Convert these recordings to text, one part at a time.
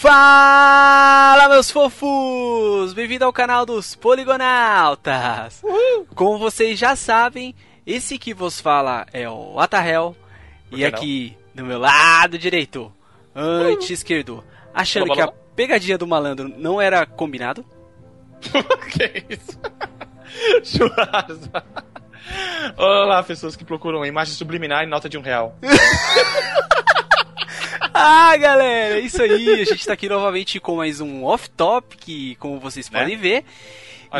Fala, meus fofos! Bem-vindo ao canal dos Poligonautas! Uhul. Como vocês já sabem, esse que vos fala é o Atahel. E aqui, do meu lado direito, anti-esquerdo, achando que a pegadinha do malandro não era combinado. que isso? Churrasco. Olá, pessoas que procuram imagem subliminar em nota de um real. ah, galera, é isso aí. A gente tá aqui novamente com mais um off-topic, como vocês né? podem ver.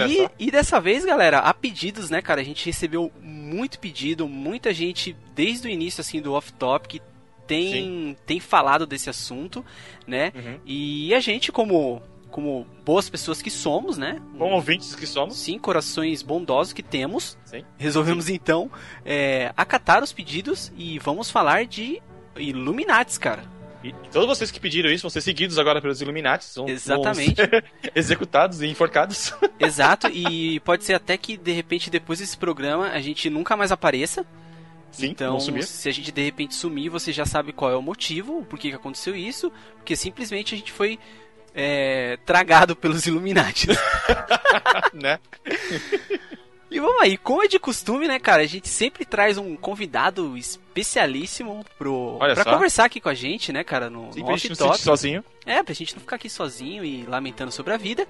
E, e, dessa vez, galera, há pedidos, né, cara? A gente recebeu muito pedido, muita gente desde o início, assim, do off-topic tem, tem falado desse assunto, né? Uhum. E a gente, como como boas pessoas que somos, né? Bom ouvintes que somos. Sim, corações bondosos que temos. Sim. Resolvemos Sim. então é, acatar os pedidos e vamos falar de Illuminates, cara. E todos vocês que pediram isso vão ser seguidos agora pelos Illuminati. São, Exatamente. executados e enforcados. Exato, e pode ser até que de repente depois desse programa a gente nunca mais apareça. Sim, então, se a gente de repente sumir, você já sabe qual é o motivo, por que, que aconteceu isso, porque simplesmente a gente foi é, tragado pelos Illuminati. né? E vamos aí, como é de costume, né, cara? A gente sempre traz um convidado especialíssimo pro, Olha pra só. conversar aqui com a gente, né, cara? No, Sim, no pra gente não se sozinho. É, pra gente não ficar aqui sozinho e lamentando sobre a vida.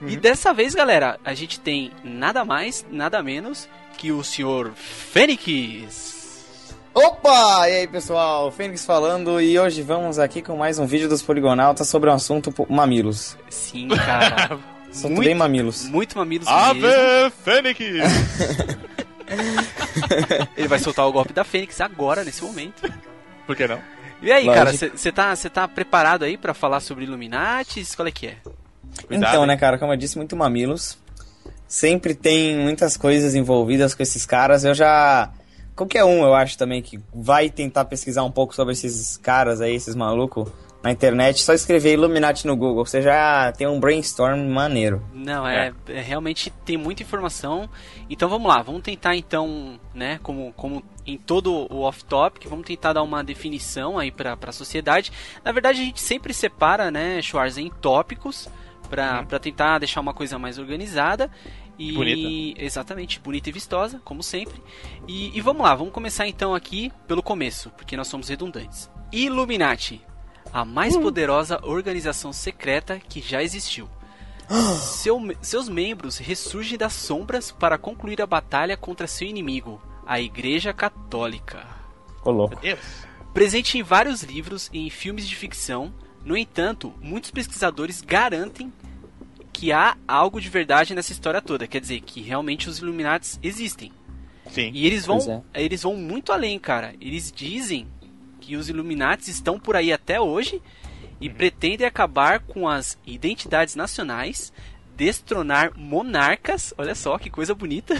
Uhum. E dessa vez, galera, a gente tem nada mais, nada menos que o senhor Fênix. Opa! E aí, pessoal? Fênix falando e hoje vamos aqui com mais um vídeo dos Poligonautas sobre o assunto mamilos. Sim, cara. São muito, bem mamilos. Muito mamilos Ave mesmo. Fênix! Ele vai soltar o golpe da Fênix agora, nesse momento. Por que não? E aí, Lógico. cara, você tá, tá preparado aí para falar sobre Illuminati? Qual é que é? Cuidado, então, né, cara, como eu disse, muito mamilos. Sempre tem muitas coisas envolvidas com esses caras. Eu já. Qualquer um, eu acho também, que vai tentar pesquisar um pouco sobre esses caras aí, esses malucos na internet, só escrever Illuminati no Google, você já tem um brainstorm maneiro. Não, é, é. realmente tem muita informação. Então vamos lá, vamos tentar então, né, como, como em todo o off-topic, vamos tentar dar uma definição aí para a sociedade. Na verdade, a gente sempre separa, né, Schwarz, em tópicos para uhum. tentar deixar uma coisa mais organizada. E bonita. exatamente, bonita e vistosa, como sempre. E, e vamos lá, vamos começar então aqui pelo começo, porque nós somos redundantes. Illuminati a mais hum. poderosa organização secreta que já existiu. Seu, seus membros ressurgem das sombras para concluir a batalha contra seu inimigo, a Igreja Católica. Ô, louco. Presente em vários livros e em filmes de ficção, no entanto, muitos pesquisadores garantem que há algo de verdade nessa história toda. Quer dizer, que realmente os Illuminates existem. Sim. E eles vão, é. eles vão muito além, cara. Eles dizem que os Illuminati estão por aí até hoje e uhum. pretendem acabar com as identidades nacionais, destronar monarcas, olha só que coisa bonita,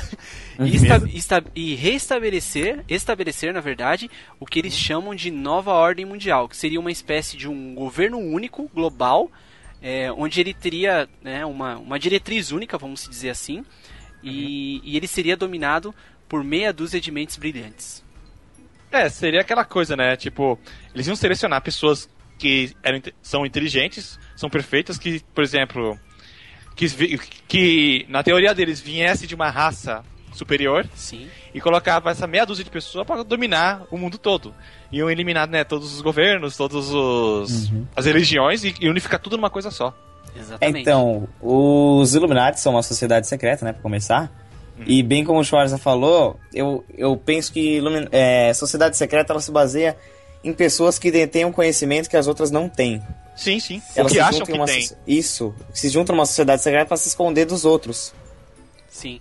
uhum. e, esta, esta, e, reestabelecer, estabelecer na verdade, o que eles uhum. chamam de nova ordem mundial, que seria uma espécie de um governo único, global, é, onde ele teria né, uma, uma diretriz única, vamos dizer assim, e, e ele seria dominado por meia dúzia de mentes brilhantes. É, seria aquela coisa, né? Tipo, eles iam selecionar pessoas que eram, são inteligentes, são perfeitas, que, por exemplo, que, que na teoria deles viesse de uma raça superior Sim. e colocava essa meia dúzia de pessoas para dominar o mundo todo. Iam eliminar né, todos os governos, todas uhum. as religiões e, e, unificar tudo numa coisa só. Exatamente. Então, os Illuminati são uma sociedade secreta, né, para começar. E bem como o Schwarza falou, eu, eu penso que é, sociedade secreta ela se baseia em pessoas que detêm um conhecimento que as outras não têm. Sim, sim. Elas que acham que tem. Isso. Se juntam numa sociedade secreta para se esconder dos outros. Sim.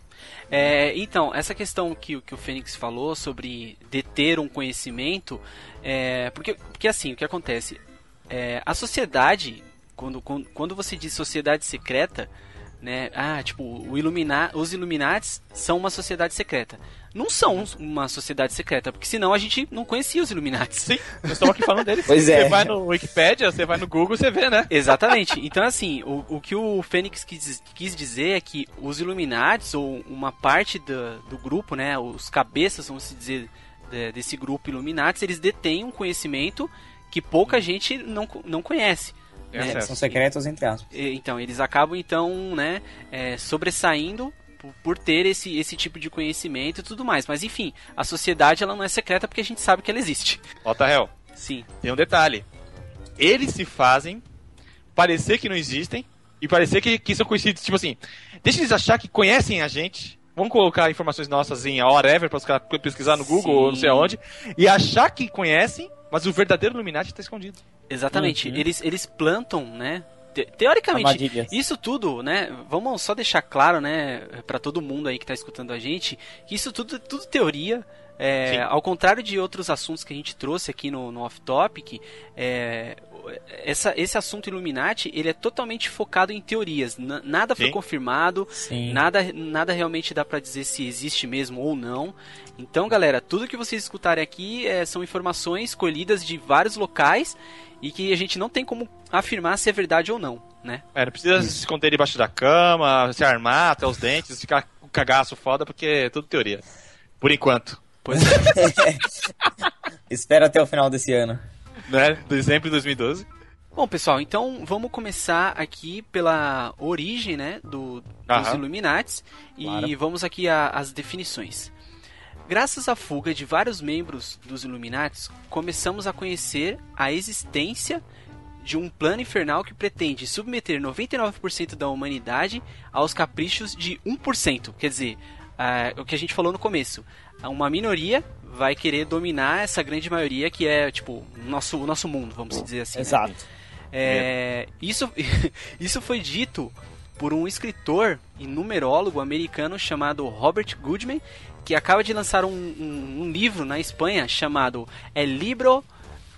É, então, essa questão que, que o Fênix falou sobre deter um conhecimento, é, porque, porque assim, o que acontece? É, a sociedade, quando, quando você diz sociedade secreta, né? Ah, tipo, o Ilumina os Illuminates são uma sociedade secreta. Não são uma sociedade secreta, porque senão a gente não conhecia os Illuminates. Sim, nós estamos aqui falando deles. pois é. Você vai no Wikipedia, você vai no Google, você vê, né? Exatamente. Então, assim, o, o que o Fênix quis, quis dizer é que os Illuminates, ou uma parte do, do grupo, né? Os cabeças, vamos dizer, desse grupo Illuminates, eles detêm um conhecimento que pouca gente não, não conhece. Tem né? São secretos entre aspas. Então, eles acabam, então, né, é, sobressaindo por, ter esse, esse tipo de conhecimento e tudo mais. Mas, enfim, a sociedade ela não é secreta porque a gente sabe que ela existe. Nota réu. Sim. Tem um detalhe. Eles se fazem parecer que não existem e parecer que, que são conhecidos. Tipo assim, deixa eles achar que conhecem a gente. Vamos colocar informações nossas em whatever para os caras pesquisar no Google Sim. ou não sei aonde. E achar que conhecem, mas o verdadeiro Illuminati está escondido. Exatamente. Uhum. Eles, eles plantam, né? te- Teoricamente, Armadilhas. isso tudo, né? Vamos só deixar claro, né, para todo mundo aí que tá escutando a gente, que isso tudo tudo teoria. É, ao contrário de outros assuntos que a gente trouxe aqui no, no Off Topic, é, essa, esse assunto Illuminati ele é totalmente focado em teorias. N- nada foi Sim. confirmado, Sim. Nada, nada realmente dá pra dizer se existe mesmo ou não. Então, galera, tudo que vocês escutarem aqui é, são informações colhidas de vários locais e que a gente não tem como afirmar se é verdade ou não, né? É, não precisa se esconder debaixo da cama, se armar até os dentes, ficar com cagaço foda, porque é tudo teoria. Por enquanto. Pois é. Espera até o final desse ano. Né? Dezembro de 2012. Bom, pessoal, então vamos começar aqui pela origem, né, do, dos Aham. Illuminates e Claro. vamos aqui a- às definições. Graças à fuga de vários membros dos Illuminates, começamos a conhecer a existência de um plano infernal que pretende submeter 99% da humanidade aos caprichos de 1%. Quer dizer, ah, o que a gente falou no começo, uma minoria vai querer dominar essa grande maioria que é tipo o nosso, o nosso mundo, vamos dizer assim. né? Exato. É, isso, isso foi dito por um escritor e numerólogo americano chamado Robert Goodman, que acaba de lançar um, um- um livro na Espanha chamado El Libro,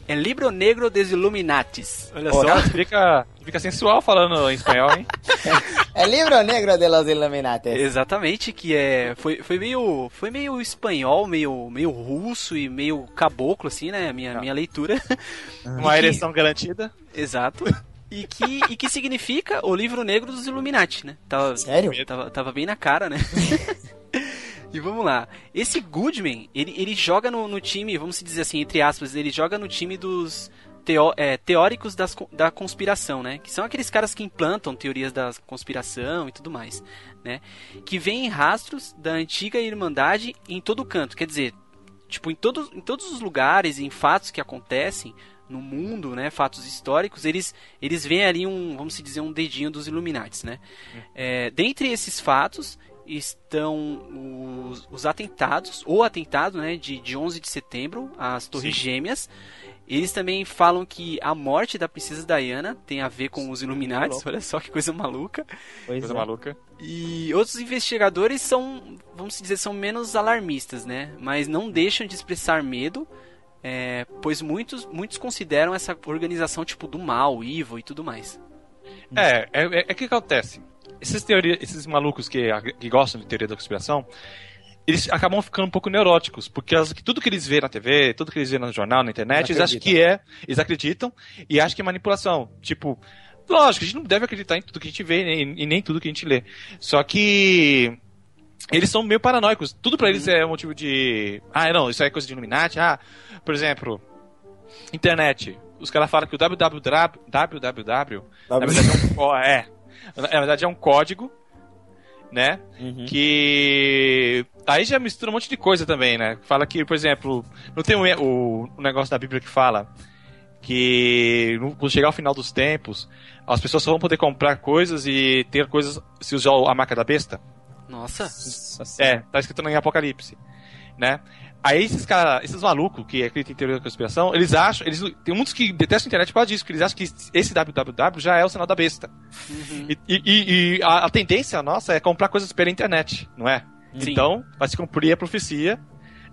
El Libro Negro des Illuminatis. Olha só. Nossa, fica, fica sensual falando em espanhol, hein? É livro negro de los Illuminati. Exatamente, que é foi, foi meio foi meio espanhol, meio meio russo e meio caboclo assim, né, a minha Ah. minha leitura. Uma ereção garantida. Exato. E que, e que significa o livro negro dos Illuminati, né? Tava, Sério? Tava, tava bem na cara, né? e vamos lá. Esse Goodman, ele, ele joga no, no time, vamos dizer assim, entre aspas, ele joga no time dos teo- é, teóricos das, da conspiração, né? Que são aqueles caras que implantam teorias da conspiração e tudo mais, né? Que vêm em rastros da antiga Irmandade em todo canto. Quer dizer, tipo, em todos, em todos os lugares, em fatos que acontecem no mundo, né, fatos históricos, eles, eles veem ali um, vamos dizer, um dedinho dos Illuminates, né? É, dentre esses fatos estão os, os atentados, o atentado, né, de, de 11 de setembro, às Torres Sim. Gêmeas. Eles também falam que a morte da princesa Diana tem a ver com os Illuminates, olha só que coisa maluca. Pois Coisa é. maluca. E outros investigadores são, vamos dizer, são menos alarmistas, né? Mas não deixam de expressar medo, é, pois muitos, muitos consideram essa organização tipo do mal, evil e tudo mais. É, é, é, é que acontece. Esses, teoria, esses malucos que, que gostam de teoria da conspiração, eles acabam ficando um pouco neuróticos, porque elas- tudo que eles vêem na TV, tudo que eles vêem no jornal, na internet, Eles eles acham que é, eles acreditam e acham que é manipulação. Tipo, lógico, a gente não deve acreditar em tudo que a gente vê nem- e nem tudo que a gente lê. Só que eles são meio paranoicos. Tudo pra eles é motivo de. Ah, não, isso aí é coisa de Illuminati. Ah, por exemplo, internet. Os caras falam que o www, www na verdade é é, na verdade é um código, né? Uhum. Que aí já mistura um monte de coisa também, né? Fala que, por exemplo, não tem o, o, o negócio da Bíblia que fala que no- quando chegar ao final dos tempos, as pessoas só vão poder comprar coisas e ter coisas se usar a marca da besta. Nossa, Nossa É, tá escrito em Apocalipse, né? Aí esses caras, esses malucos que acreditam em teoria da conspiração, eles acham, eles tem muitos que detestam a internet por causa disso, porque eles acham que esse www já é o sinal da besta. Uhum. E, e- e a, a tendência nossa é comprar coisas pela internet, não é? Sim. Então, vai se cumprir a profecia,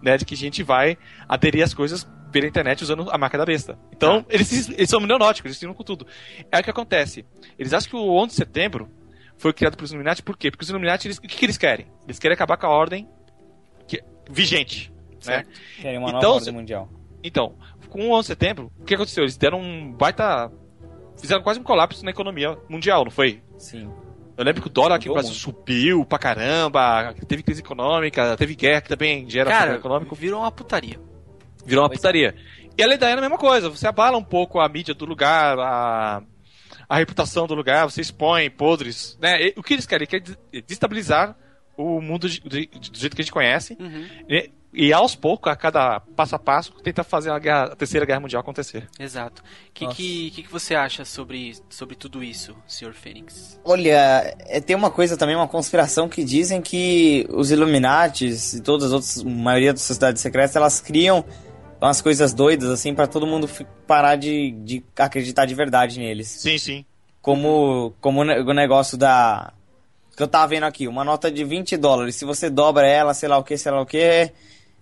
né, de que a gente vai aderir às coisas pela internet usando a marca da besta. Então, eles, se- eles são neonóticos, eles tiram com tudo. É o que acontece. Eles acham que o 11 de setembro foi criado pelos Illuminati, por quê? Porque os Illuminati, eles, o que, que eles querem? Eles querem acabar com a ordem que- vigente, né? Querem uma Então, nova ordem mundial. Então, com o 11 de setembro, o que aconteceu? Eles deram um baita... Fizeram quase um colapso na economia mundial, não foi? Sim. Eu lembro que o dólar aqui no Brasil subiu pra caramba, teve crise econômica, teve guerra que também gera Cara, problema econômico, virou uma putaria. virou uma Pois é. putaria. E a lei da Ana é a mesma coisa, você abala um pouco a mídia do lugar, a, a reputação do lugar, você expõe podres, né? E o que eles querem? Eles querem destabilizar o mundo de, de, de, do jeito que a gente conhece. Uhum. E, e aos poucos, a cada passo a passo, tenta fazer a, guerra, a terceira guerra mundial acontecer. Exato. O que, que, que, que você acha sobre, sobre tudo isso, Sr. Fênix? Olha, é, tem uma coisa também, uma conspiração que dizem que os Illuminatis e todas as outras, a maioria das sociedades secretas, elas criam umas coisas doidas, assim, para todo mundo parar de, de acreditar de verdade neles. Sim, sim. Como, como o negócio da. Que eu tava vendo aqui, uma nota de 20 dólares. Se você dobra ela, sei lá o que, sei lá o que,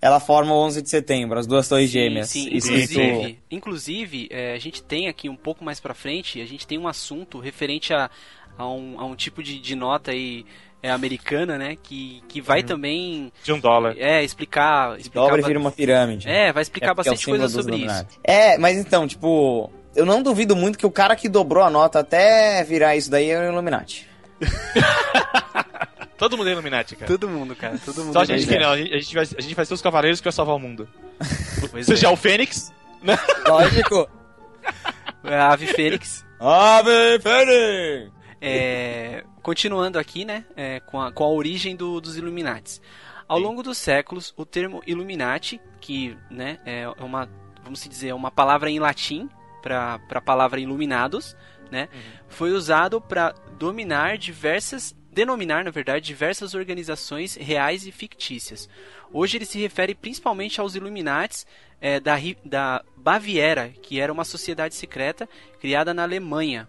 ela forma o 11 de setembro, as duas torres gêmeas. Sim, Escrito- inclusive, inclusive é, a gente tem aqui um pouco mais pra frente, a gente tem um assunto referente a, a, um, a um tipo de, de nota aí é, americana, né? Que, que vai também De um dólar. é, explicar. explicar Dobra e ba- vira uma pirâmide. É, vai explicar É é bastante coisa símbolo dos sobre isso. É, mas então, tipo, eu não duvido muito que o cara que dobrou a nota até virar isso daí é o Illuminati. Todo mundo é Illuminati, cara. Todo mundo, cara. Todo mundo. Só a gente Pois que é. não. A gente, gente vai, a gente vai ser os cavaleiros que vai salvar o mundo. Seja é. o Fênix, Lógico. É a Ave Fênix. Ave Fênix! É, continuando aqui, né, é, com, a, com a origem do- dos Illuminates. Ao Sim. longo dos séculos, o termo Illuminati, que né, é uma, vamos dizer, é uma palavra em latim para a palavra iluminados, né, foi usado para dominar diversas, denominar, na verdade, diversas organizações reais e fictícias. Hoje ele se refere principalmente aos Illuminates é, da, da Baviera, que era uma sociedade secreta criada na Alemanha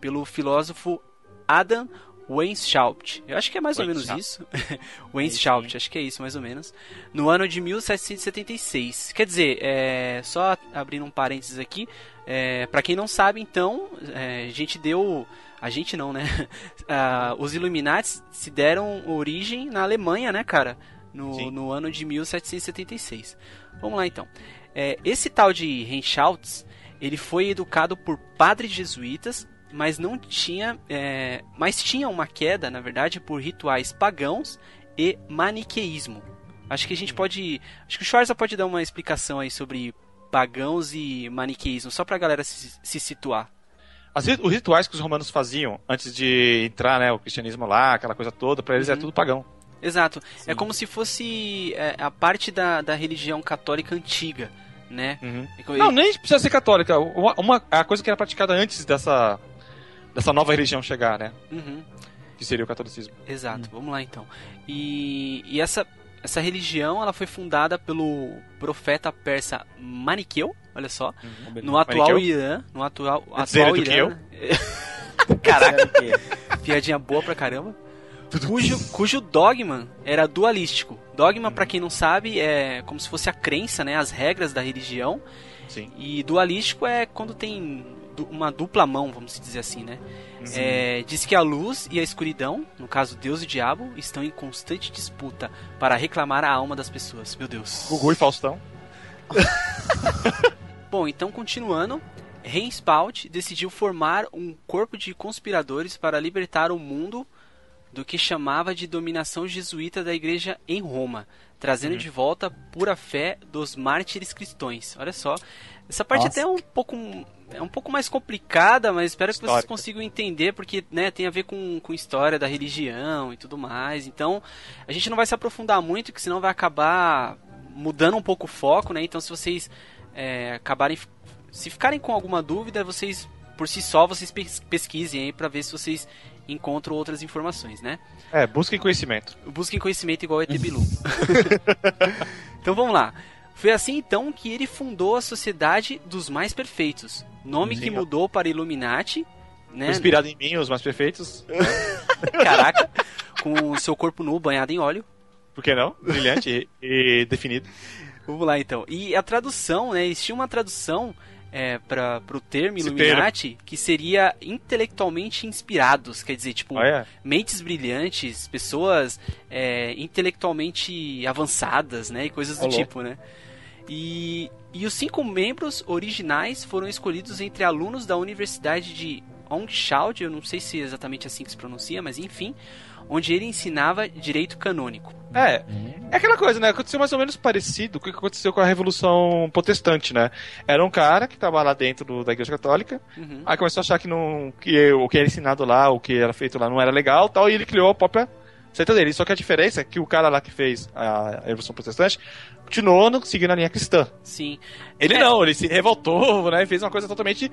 pelo filósofo Adam Weishaupt. Eu acho que é mais ou menos isso. Weishaupt, acho que é isso mais ou menos. No ano de 1776. Quer dizer, é, só abrindo um parênteses aqui, é, para quem não sabe, então, é, a gente deu, a gente não, né? Ah, os Illuminati se deram origem na Alemanha, né, cara? No, Sim. no ano de 1776. Vamos lá então. É, esse tal de Reinschaltz, ele foi educado por padres jesuítas, mas não tinha, é, mas tinha uma queda, na verdade, por rituais pagãos e maniqueísmo. Acho que a gente pode, acho que o Schwarza pode dar uma explicação aí sobre pagãos e maniqueísmo, só pra galera se, se situar. As os rituais que os romanos faziam antes de entrar, né, o cristianismo lá, aquela coisa toda, pra eles é Uhum. tudo pagão. Exato. É Sim. como se fosse é, a parte da, da religião católica antiga, né? É co- Não, nem precisa ser católica. Uma, uma- a coisa que era praticada antes dessa, dessa nova religião chegar, né? Uhum. Que seria o catolicismo. Exato, vamos lá então. E, e essa, essa religião ela foi fundada pelo profeta persa Maniqueu, olha só, no atual Maniqueu? Irã, no atual, Dizer atual que Irã. Caraca, Sabe o quê? piadinha boa pra caramba. Cujo, cujo dogma era dualístico. Dogma, pra quem não sabe, é como se fosse a crença, né, as regras da religião. Sim. E dualístico é quando tem uma dupla mão, vamos dizer assim, né? É, diz que a luz e a escuridão, no caso Deus e o diabo, estão em constante disputa para reclamar a alma das pessoas. Meu Deus. Gugu e Faustão. Bom, então continuando, Reinspalt decidiu formar um corpo de conspiradores para libertar o mundo do que chamava de dominação jesuíta da igreja em Roma, trazendo de volta a pura fé dos mártires cristãos. Olha só, essa parte Nossa. até é um pouco é um pouco mais complicada, mas espero que vocês Histórica. consigam entender porque, né, tem a ver com, com história da religião e tudo mais. Então, a gente não vai se aprofundar muito, que senão vai acabar mudando um pouco o foco, né? Então, se vocês é, acabarem se ficarem com alguma dúvida, vocês por si só vocês pes- pesquisem aí para ver se vocês encontram outras informações, né? É, busquem conhecimento. Busquem conhecimento igual ET Bilu. então vamos lá. Foi assim então que ele fundou a Sociedade dos Mais Perfeitos, nome Sim, que ó. mudou para Illuminati, né? Inspirado em mim, os mais perfeitos. Caraca, com o seu corpo nu banhado em óleo. Por que não? Brilhante e, e definido. Vamos lá então. E a tradução, né? Existia uma tradução é, para o termo Illuminati que seria intelectualmente inspirados, quer dizer, tipo, Olha, mentes brilhantes, pessoas é, intelectualmente avançadas, né? E coisas do louco. tipo, né? E, e os cinco membros originais foram escolhidos entre alunos da Universidade de Ongshald, eu não sei se é exatamente assim que se pronuncia, mas enfim, onde ele ensinava direito canônico. É, é aquela coisa, né? Aconteceu mais ou menos parecido com o que aconteceu com a Revolução Protestante, né? Era um cara que estava lá dentro do, da Igreja Católica, Uhum. aí começou a achar que, não, que o que era ensinado lá, o que era feito lá não era legal tal, e ele criou a própria seita dele. Só que a diferença é que o cara lá que fez a Revolução Protestante continuou seguindo a linha cristã. Sim. Ele É. não, ele se revoltou, né? E fez uma coisa totalmente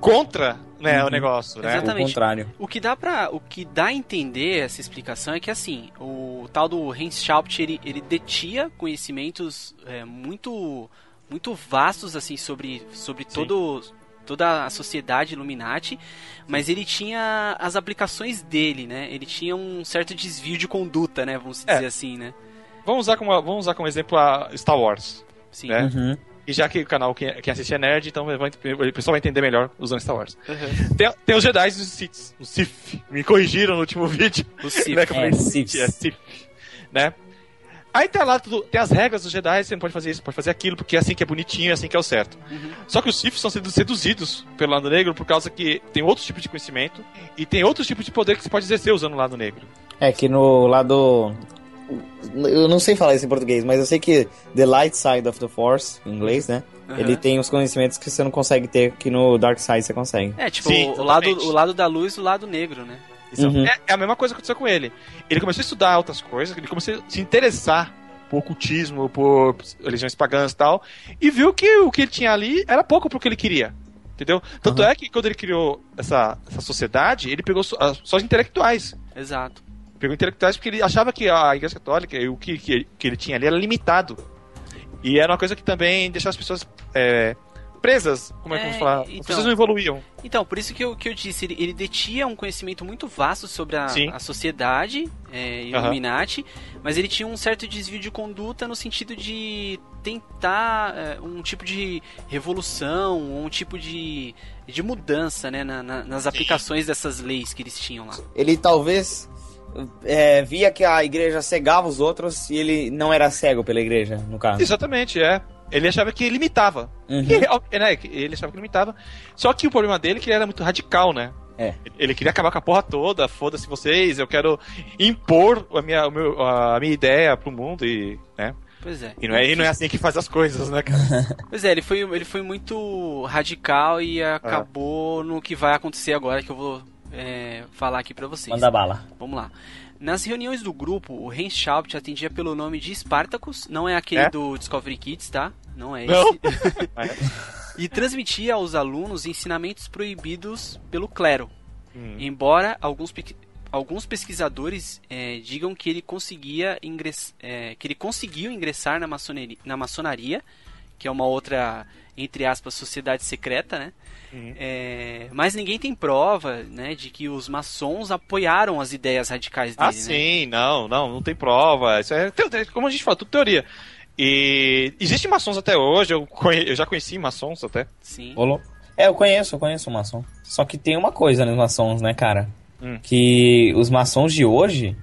contra né, o negócio, né? Exatamente. O contrário. O que dá para o que dá a entender essa explicação é que assim, o tal do Hans Schaupt, ele, ele detinha conhecimentos é, muito muito vastos assim sobre sobre Sim. todo toda a sociedade Illuminati, mas ele tinha as aplicações dele, né? Ele tinha um certo desvio de conduta, né? Vamos É. dizer assim, né? Vamos usar como, vamos usar como exemplo a Star Wars. Sim. É. Uhum. E já que o canal quem, quem assiste é nerd, então vai- o pessoal vai entender melhor usando Star Wars. Uhum. Tem, tem os Jedi e os Sith. Os Sith. Me corrigiram no último vídeo. O Sith. Né, É, Sith. É, Sith. Né? Aí tem lá tudo, tem as regras dos Jedi, você não pode fazer isso, pode fazer aquilo, porque é assim que é bonitinho, é assim que é o certo. Uhum. Só que os Sith são sendo seduzidos pelo lado negro por causa que tem outros tipos de conhecimento e tem outros tipos de poder que você pode exercer usando o lado negro. É que no lado. Eu não sei falar isso em português, mas eu sei que The Light Side of the Force, em inglês, né? Uhum. Ele tem os conhecimentos que você não consegue ter, que no Dark Side você consegue. É, tipo, Sim, o, lado, o lado da luz e o lado negro, né? Uhum. é, é a mesma coisa que aconteceu com ele. Ele começou a estudar outras coisas, ele começou a se interessar por ocultismo, por religiões pagãs e tal, e viu que o que ele tinha ali era pouco pro que ele queria. Entendeu? Tanto Uhum. é que quando ele criou essa, essa sociedade, ele pegou só, só os intelectuais. Exato. Pegou intelectuais porque ele achava que a Igreja Católica e o que, que, que ele tinha ali era limitado. E era uma coisa que também deixava as pessoas é, presas. Como é que É, vamos falar? então. As pessoas não evoluíam. Então, por isso que eu, que eu disse, ele, ele detinha um conhecimento muito vasto sobre a, a sociedade é, Illuminati, mas ele tinha um certo desvio de conduta no sentido de tentar é, um tipo de revolução, um tipo de, de mudança né, na- na- nas aplicações dessas leis que eles tinham lá. Ele talvez é, via que a igreja cegava os outros e ele não era cego pela igreja, no caso. Exatamente, é. Ele achava que limitava. Uhum. E, real- né, ele achava que limitava. Só que o problema dele é que ele era muito radical, né? É. Ele queria acabar com a porra toda, foda-se vocês, eu quero impor a minha, o meu- a minha ideia pro mundo e. né? Pois é. E não, é, e não é assim que faz as coisas, né, cara? Pois é, ele foi, ele foi muito radical e acabou no que vai acontecer agora que eu vou é, falar aqui pra vocês. Manda bala. Vamos lá. Nas reuniões do grupo, o Hans Schaupt atendia pelo nome de Spartacus, não é aquele É? do Discovery Kids, tá? Não é Não. esse. e transmitia aos alunos ensinamentos proibidos pelo clero. Hum. Embora alguns, alguns pesquisadores eh, digam que ele conseguia ingress, eh, que ele conseguiu ingressar na maçonaria, na maçonaria, que é uma outra entre aspas sociedade secreta, né? Uhum. Eh, mas ninguém tem prova, né, de que os maçons apoiaram as ideias radicais dele, Ah, né? sim, não, não, não tem prova. Isso é, como a gente fala, tudo teoria. E existem maçons até hoje, eu, conhe- eu já conheci maçons até. Sim. Rolou. É, eu conheço, eu conheço o maçom. Só que tem uma coisa nos maçons, né, cara? Hum. Que os maçons de hoje,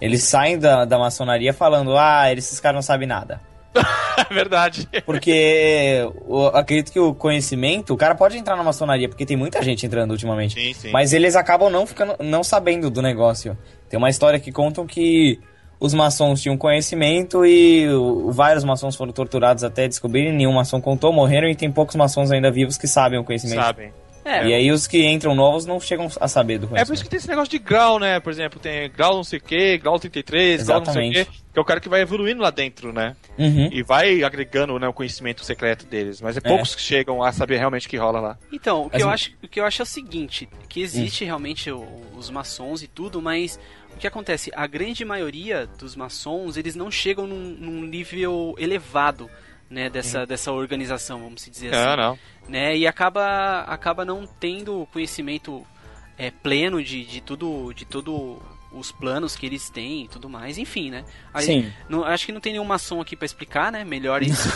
eles saem da, da maçonaria falando, ah, esses caras não sabem nada. É verdade. Porque eu acredito que o conhecimento, o cara pode entrar na maçonaria, porque tem muita gente entrando ultimamente. Sim, sim. Mas eles acabam não ficando, não sabendo do negócio. Tem uma história que contam que os maçons tinham conhecimento e vários maçons foram torturados até descobrirem, nenhum maçom contou, morreram e tem poucos maçons ainda vivos que sabem o conhecimento. Sabem. É, E aí os que entram novos não chegam a saber do É por conhecimento. isso que tem esse negócio de grau, né? Por exemplo, tem grau não sei o que, grau 33, grau não sei o Exatamente. que, que é o cara que vai evoluindo lá dentro, né? Uhum. E vai agregando né, o conhecimento secreto deles. Mas é poucos que chegam a saber realmente o que rola lá. Então, o que, Mas eu acho, o que eu acho é o seguinte, que existe realmente o- os maçons e tudo, mas o que acontece? A grande maioria dos maçons, eles não chegam num, num nível elevado, né, dessa, dessa organização, vamos se dizer Ah, assim. não. Né, e acaba, acaba não tendo conhecimento é, pleno de, de tudo, de tudo os planos que eles têm e tudo mais, enfim, né? Aí, Sim, não- acho que não tem nenhum maçom aqui pra explicar, né? Melhor isso.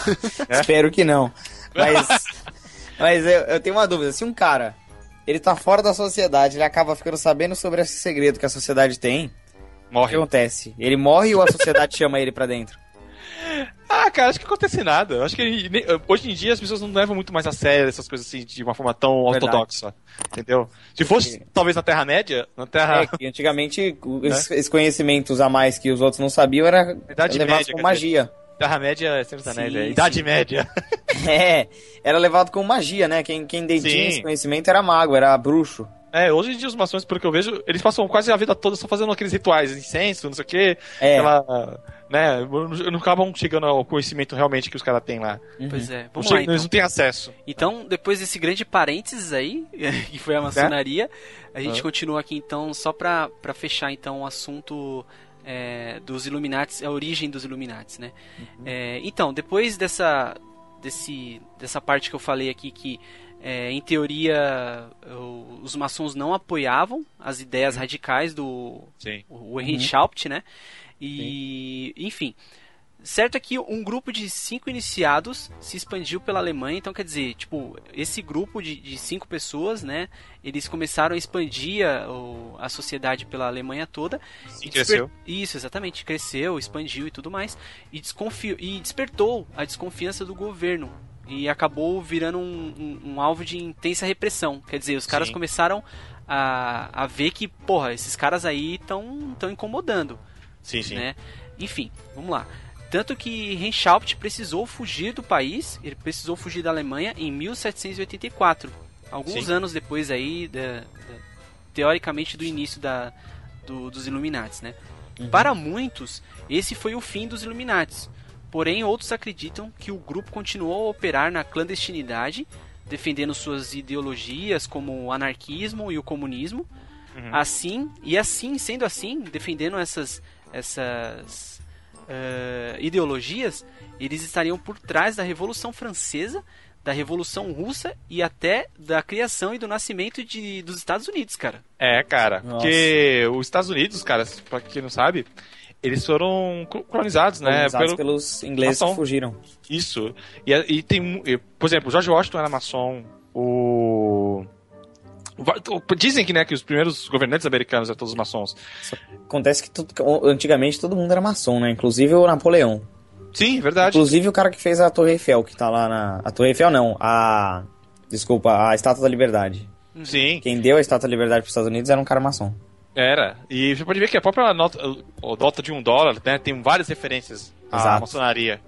É? espero que não. Mas, mas eu, eu tenho uma dúvida. Se um cara, ele tá fora da sociedade, ele acaba ficando sabendo sobre esse segredo que a sociedade tem, o que Morre. acontece? Ele morre ou a sociedade chama ele pra dentro? Ah, cara, acho que acontece nada. Acho que hoje em dia as pessoas não levam muito mais a sério essas coisas assim de uma forma tão ortodoxa. Entendeu? Se fosse talvez na Terra-média, na Terra. É, que antigamente o- esses, conhecimentos a mais que os outros não sabiam era Idade levado média, com magia. Terra-média é sempre da Sim, média. sim. Idade média. É, era levado com magia, né? Quem, quem detinha esse conhecimento era mago, era bruxo. É, hoje em dia os maçons, pelo que eu vejo, eles passam quase a vida toda só fazendo aqueles rituais, incenso, não sei o quê. É. Aquela. Né, não acabam chegando ao conhecimento realmente que os caras têm lá. Pois é. Não Vamos chega- lá, então. Eles não têm acesso. Então, depois desse grande parênteses aí, que foi a maçonaria, a gente Ah. continua aqui então só pra, pra fechar então o assunto é, dos Illuminati, a origem dos Illuminati, né? É, então, depois dessa, desse, dessa parte que eu falei aqui que é, em teoria o- os maçons não apoiavam as ideias radicais do, Sim. o Heinrich Haupt, né? E, enfim, certo é que um grupo de cinco iniciados se expandiu pela Alemanha, então quer dizer, tipo, esse grupo de, de cinco pessoas, né? Eles começaram a expandir a, a sociedade pela Alemanha toda. Sim, E cresceu. desper- Isso, exatamente, cresceu, expandiu e tudo mais. E, desconfi... e despertou a desconfiança do governo. E acabou virando um, um- um alvo de intensa repressão. Quer dizer, os caras Sim. começaram a, a ver que, porra, esses caras aí estão tão incomodando Sim, sim. né? Enfim, vamos lá. Tanto que Renshaft precisou fugir do país, ele precisou fugir da Alemanha em 1784, alguns Sim. anos depois aí, da- da- teoricamente do início da, do- dos Illuminati, né? Para muitos, esse foi o fim dos Illuminati. Porém, outros acreditam que o grupo continuou a operar na clandestinidade, defendendo suas ideologias como o anarquismo e o comunismo, assim e assim sendo assim defendendo essas essas eh, ideologias eles estariam por trás da revolução francesa da revolução russa e até da criação e do nascimento de, dos Estados Unidos cara É, cara. Nossa. Porque os Estados Unidos, cara, pra quem não sabe, eles foram co- colonizados, né? Colonizados Pelo... pelos ingleses Maçom. que fugiram. Isso. E, e tem, e, por exemplo, o George Washington era maçom, o... Dizem que, né, que os primeiros governantes americanos eram todos maçons. Acontece que tudo- antigamente todo mundo era maçom, né? Inclusive o Napoleão. Sim, verdade. Inclusive o cara que fez a Torre Eiffel, que tá lá na. A Torre Eiffel não, a. Desculpa, a Estátua da Liberdade. Sim, Quem deu a Estátua da Liberdade pros Estados Unidos era um cara maçom. Era. E você pode ver que a própria nota, a nota de um dólar, né, tem várias referências à Exato. maçonaria,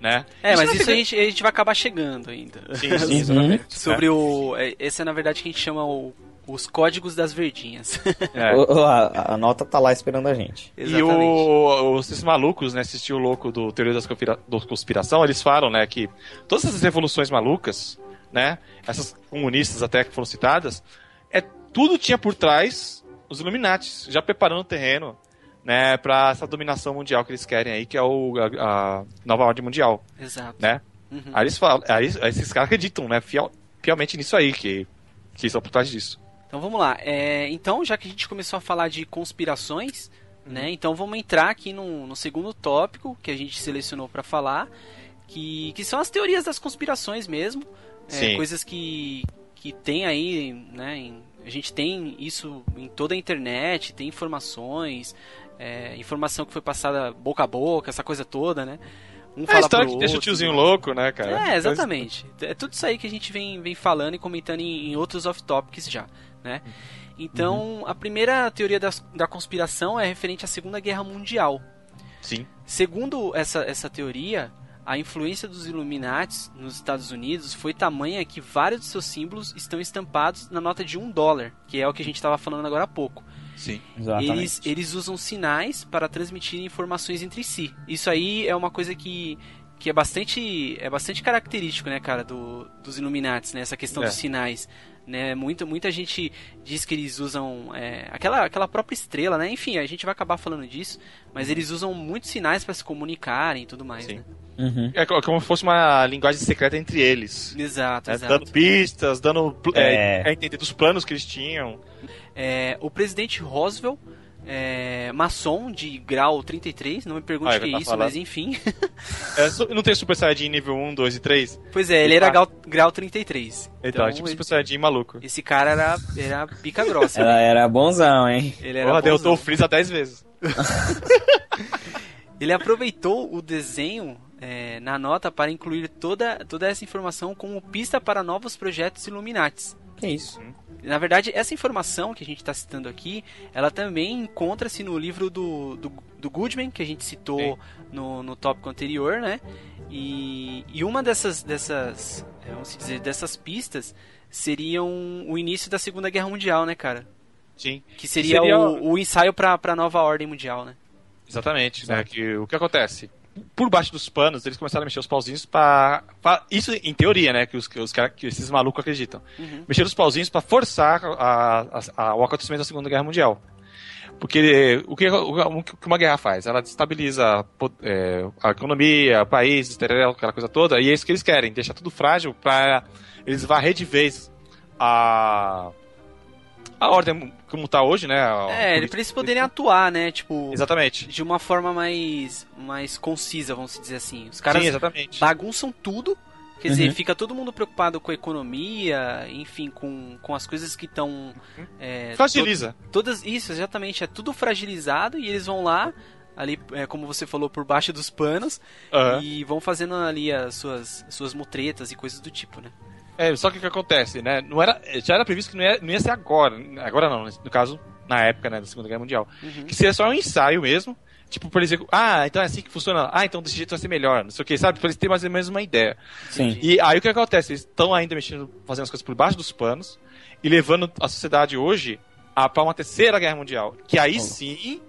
né? é mas não isso a tem- gente, a gente vai acabar chegando ainda Sim, sim, Uhum. exatamente. sobre o é, esse é na verdade que a gente chama o, os códigos das verdinhas É. O- o- a, a nota tá lá esperando a gente. E o, os, esses malucos, né, assistiu o louco do Teoria das Conspira- do Conspiração, eles falam, né, que todas essas revoluções malucas, né, essas comunistas até que foram citadas, é tudo tinha por trás os Illuminati, já preparando o terreno, né, para essa dominação mundial que eles querem aí, que é o, a, a nova ordem mundial, exato né? Uhum. Aí eles falam, aí esses caras acreditam, né, fiel, fielmente nisso aí, que, que estão por trás disso. Então vamos lá. É, então, já que a gente começou a falar de conspirações, Uhum. né? Então vamos entrar aqui no, no segundo tópico que a gente selecionou para falar, que, que são as teorias das conspirações mesmo. É, coisas que, que tem aí, né? em- a gente tem isso em toda a internet, tem informações, é, informação que foi passada boca a boca, essa coisa toda, né? Um É a história que deixa o outro, tiozinho né? louco, né, cara? É, exatamente. É tudo isso aí que a gente vem, vem falando e comentando em, em outros off-topics já, né? Então, a primeira teoria das- da conspiração é referente à Segunda Guerra Mundial. Sim. Segundo essa, essa teoria, a influência dos Illuminati nos Estados Unidos foi tamanha que vários de seus símbolos estão estampados na nota de um dólar, que é o que a gente estava falando agora há pouco. Sim. Exatamente. Eles, eles usam sinais para transmitir informações entre si. Isso aí é uma coisa que, que é bastante é bastante característico, né, cara, do, dos Illuminati, né, essa questão É. dos sinais. Né, muita, muita gente diz que eles usam é, aquela, aquela própria estrela, né? Enfim, a gente vai acabar falando disso, mas eles usam muitos sinais para se comunicarem e tudo mais, Sim. né? Uhum. É co- como se fosse uma linguagem secreta entre eles. Exato, né? exato. Dando pistas, dando é, É. é, entender dos planos que eles tinham. É, o presidente Roosevelt, é, maçom de grau 33, não me pergunte Ah, o que é tá isso, falando. mas enfim. É, não tem Super Saiyajin nível 1, 2 e 3? Pois é, ele era grau, grau 33. Então, é tipo ele- Super Saiyajin maluco. esse cara era, era pica grossa. Ela né? era bonzão, hein? Ele era Porra, derrotou o Freeza 10 vezes. Ele aproveitou o desenho é, na nota para incluir toda, toda essa informação como pista para novos projetos Illuminatis. Que isso? Na verdade, essa informação que a gente está citando aqui, ela também encontra-se no livro do, do, do, Goodman, que a gente citou no, no tópico anterior, né? E, e uma dessas, dessas, é, vamos dizer, dessas pistas seriam o início da Segunda Guerra Mundial, né, cara? Sim. Que seria, seria... O, o, ensaio para a nova ordem mundial, né? Exatamente, né? Que, o que acontece? Por baixo dos panos, eles começaram a mexer os pauzinhos para Isso em teoria, né? Que, os, que, os, que esses malucos acreditam. Uhum. Mexer os pauzinhos para forçar a, a, a, o acontecimento da Segunda Guerra Mundial. Porque o que, o que uma guerra faz? Ela destabiliza é, a economia, o país, aquela coisa toda, e é isso que eles querem, deixar tudo frágil para eles varrer de vez a a ordem como está hoje, né? É, para eles poderem atuar, né? Tipo. Exatamente. De uma forma mais, mais concisa, vamos dizer assim. Os caras Sim, exatamente. bagunçam tudo. Quer uhum. dizer, fica todo mundo preocupado com a economia, enfim, com, com as coisas que estão. Uhum. É, Fragiliza. To todas Isso, exatamente. É tudo fragilizado e eles vão lá, ali, é, como você falou, por baixo dos panos, uhum. e vão fazendo ali as suas, suas mutretas e coisas do tipo, né? É, só que o que acontece, né? Não era, já era previsto que não ia, não ia ser agora. Agora não, no caso, na época, né, da Segunda Guerra Mundial. Uhum. Que seria só um ensaio mesmo. Tipo, por exemplo, ah, então é assim que funciona. Ah, então desse jeito vai ser melhor. Não sei o que, sabe? Pra eles terem mais ou menos uma ideia. Sim. E aí o que acontece? Eles estão ainda mexendo, fazendo as coisas por baixo dos panos e levando a sociedade hoje a, pra uma terceira guerra mundial. Que aí sim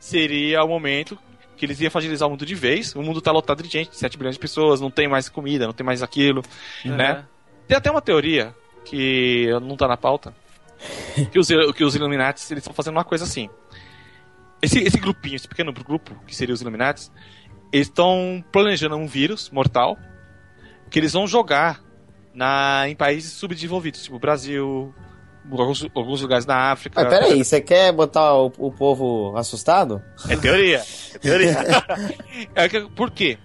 seria o momento que eles iam fragilizar o mundo de vez. O mundo tá lotado de gente, 7 bilhões de pessoas, não tem mais comida, não tem mais aquilo, uhum. né? Tem até uma teoria que não tá na pauta. que os, que os Illuminati eles estão fazendo uma coisa assim. Esse, esse grupinho, esse pequeno grupo, que seria os Illuminati, eles estão planejando um vírus mortal que eles vão jogar na, em países subdesenvolvidos, tipo Brasil, alguns, alguns lugares na África. Mas peraí, você quer botar o, o povo assustado? É teoria. É teoria. é, por quê?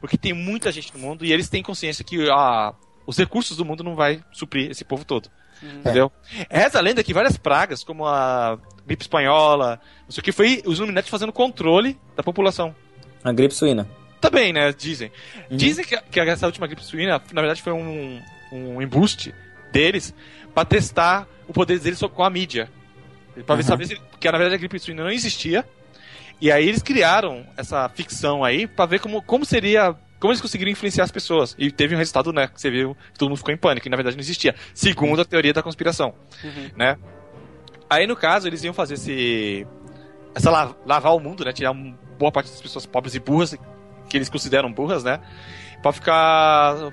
Porque tem muita gente no mundo e eles têm consciência que a, os recursos do mundo não vai suprir esse povo todo. Uhum. Entendeu? É. Reza a lenda que várias pragas, como a gripe espanhola, não sei o que, foi os Illuminati fazendo controle da população. A gripe suína. Também, né? Dizem. Uhum. Dizem que, que essa última gripe suína, na verdade, foi um, um embuste deles para testar o poder deles com a mídia. Pra uhum. ver saber se. Porque na verdade a gripe suína não existia. E aí eles criaram essa ficção aí para ver como, como seria como eles conseguiram influenciar as pessoas. E teve um resultado, né? Que você viu que todo mundo ficou em pânico, e na verdade não existia. Segundo a teoria da conspiração. Uhum. Né? Aí, no caso, eles iam fazer esse. Essa la lavar o mundo, né? Tirar boa parte das pessoas pobres e burras, que eles consideram burras, né? Pra ficar.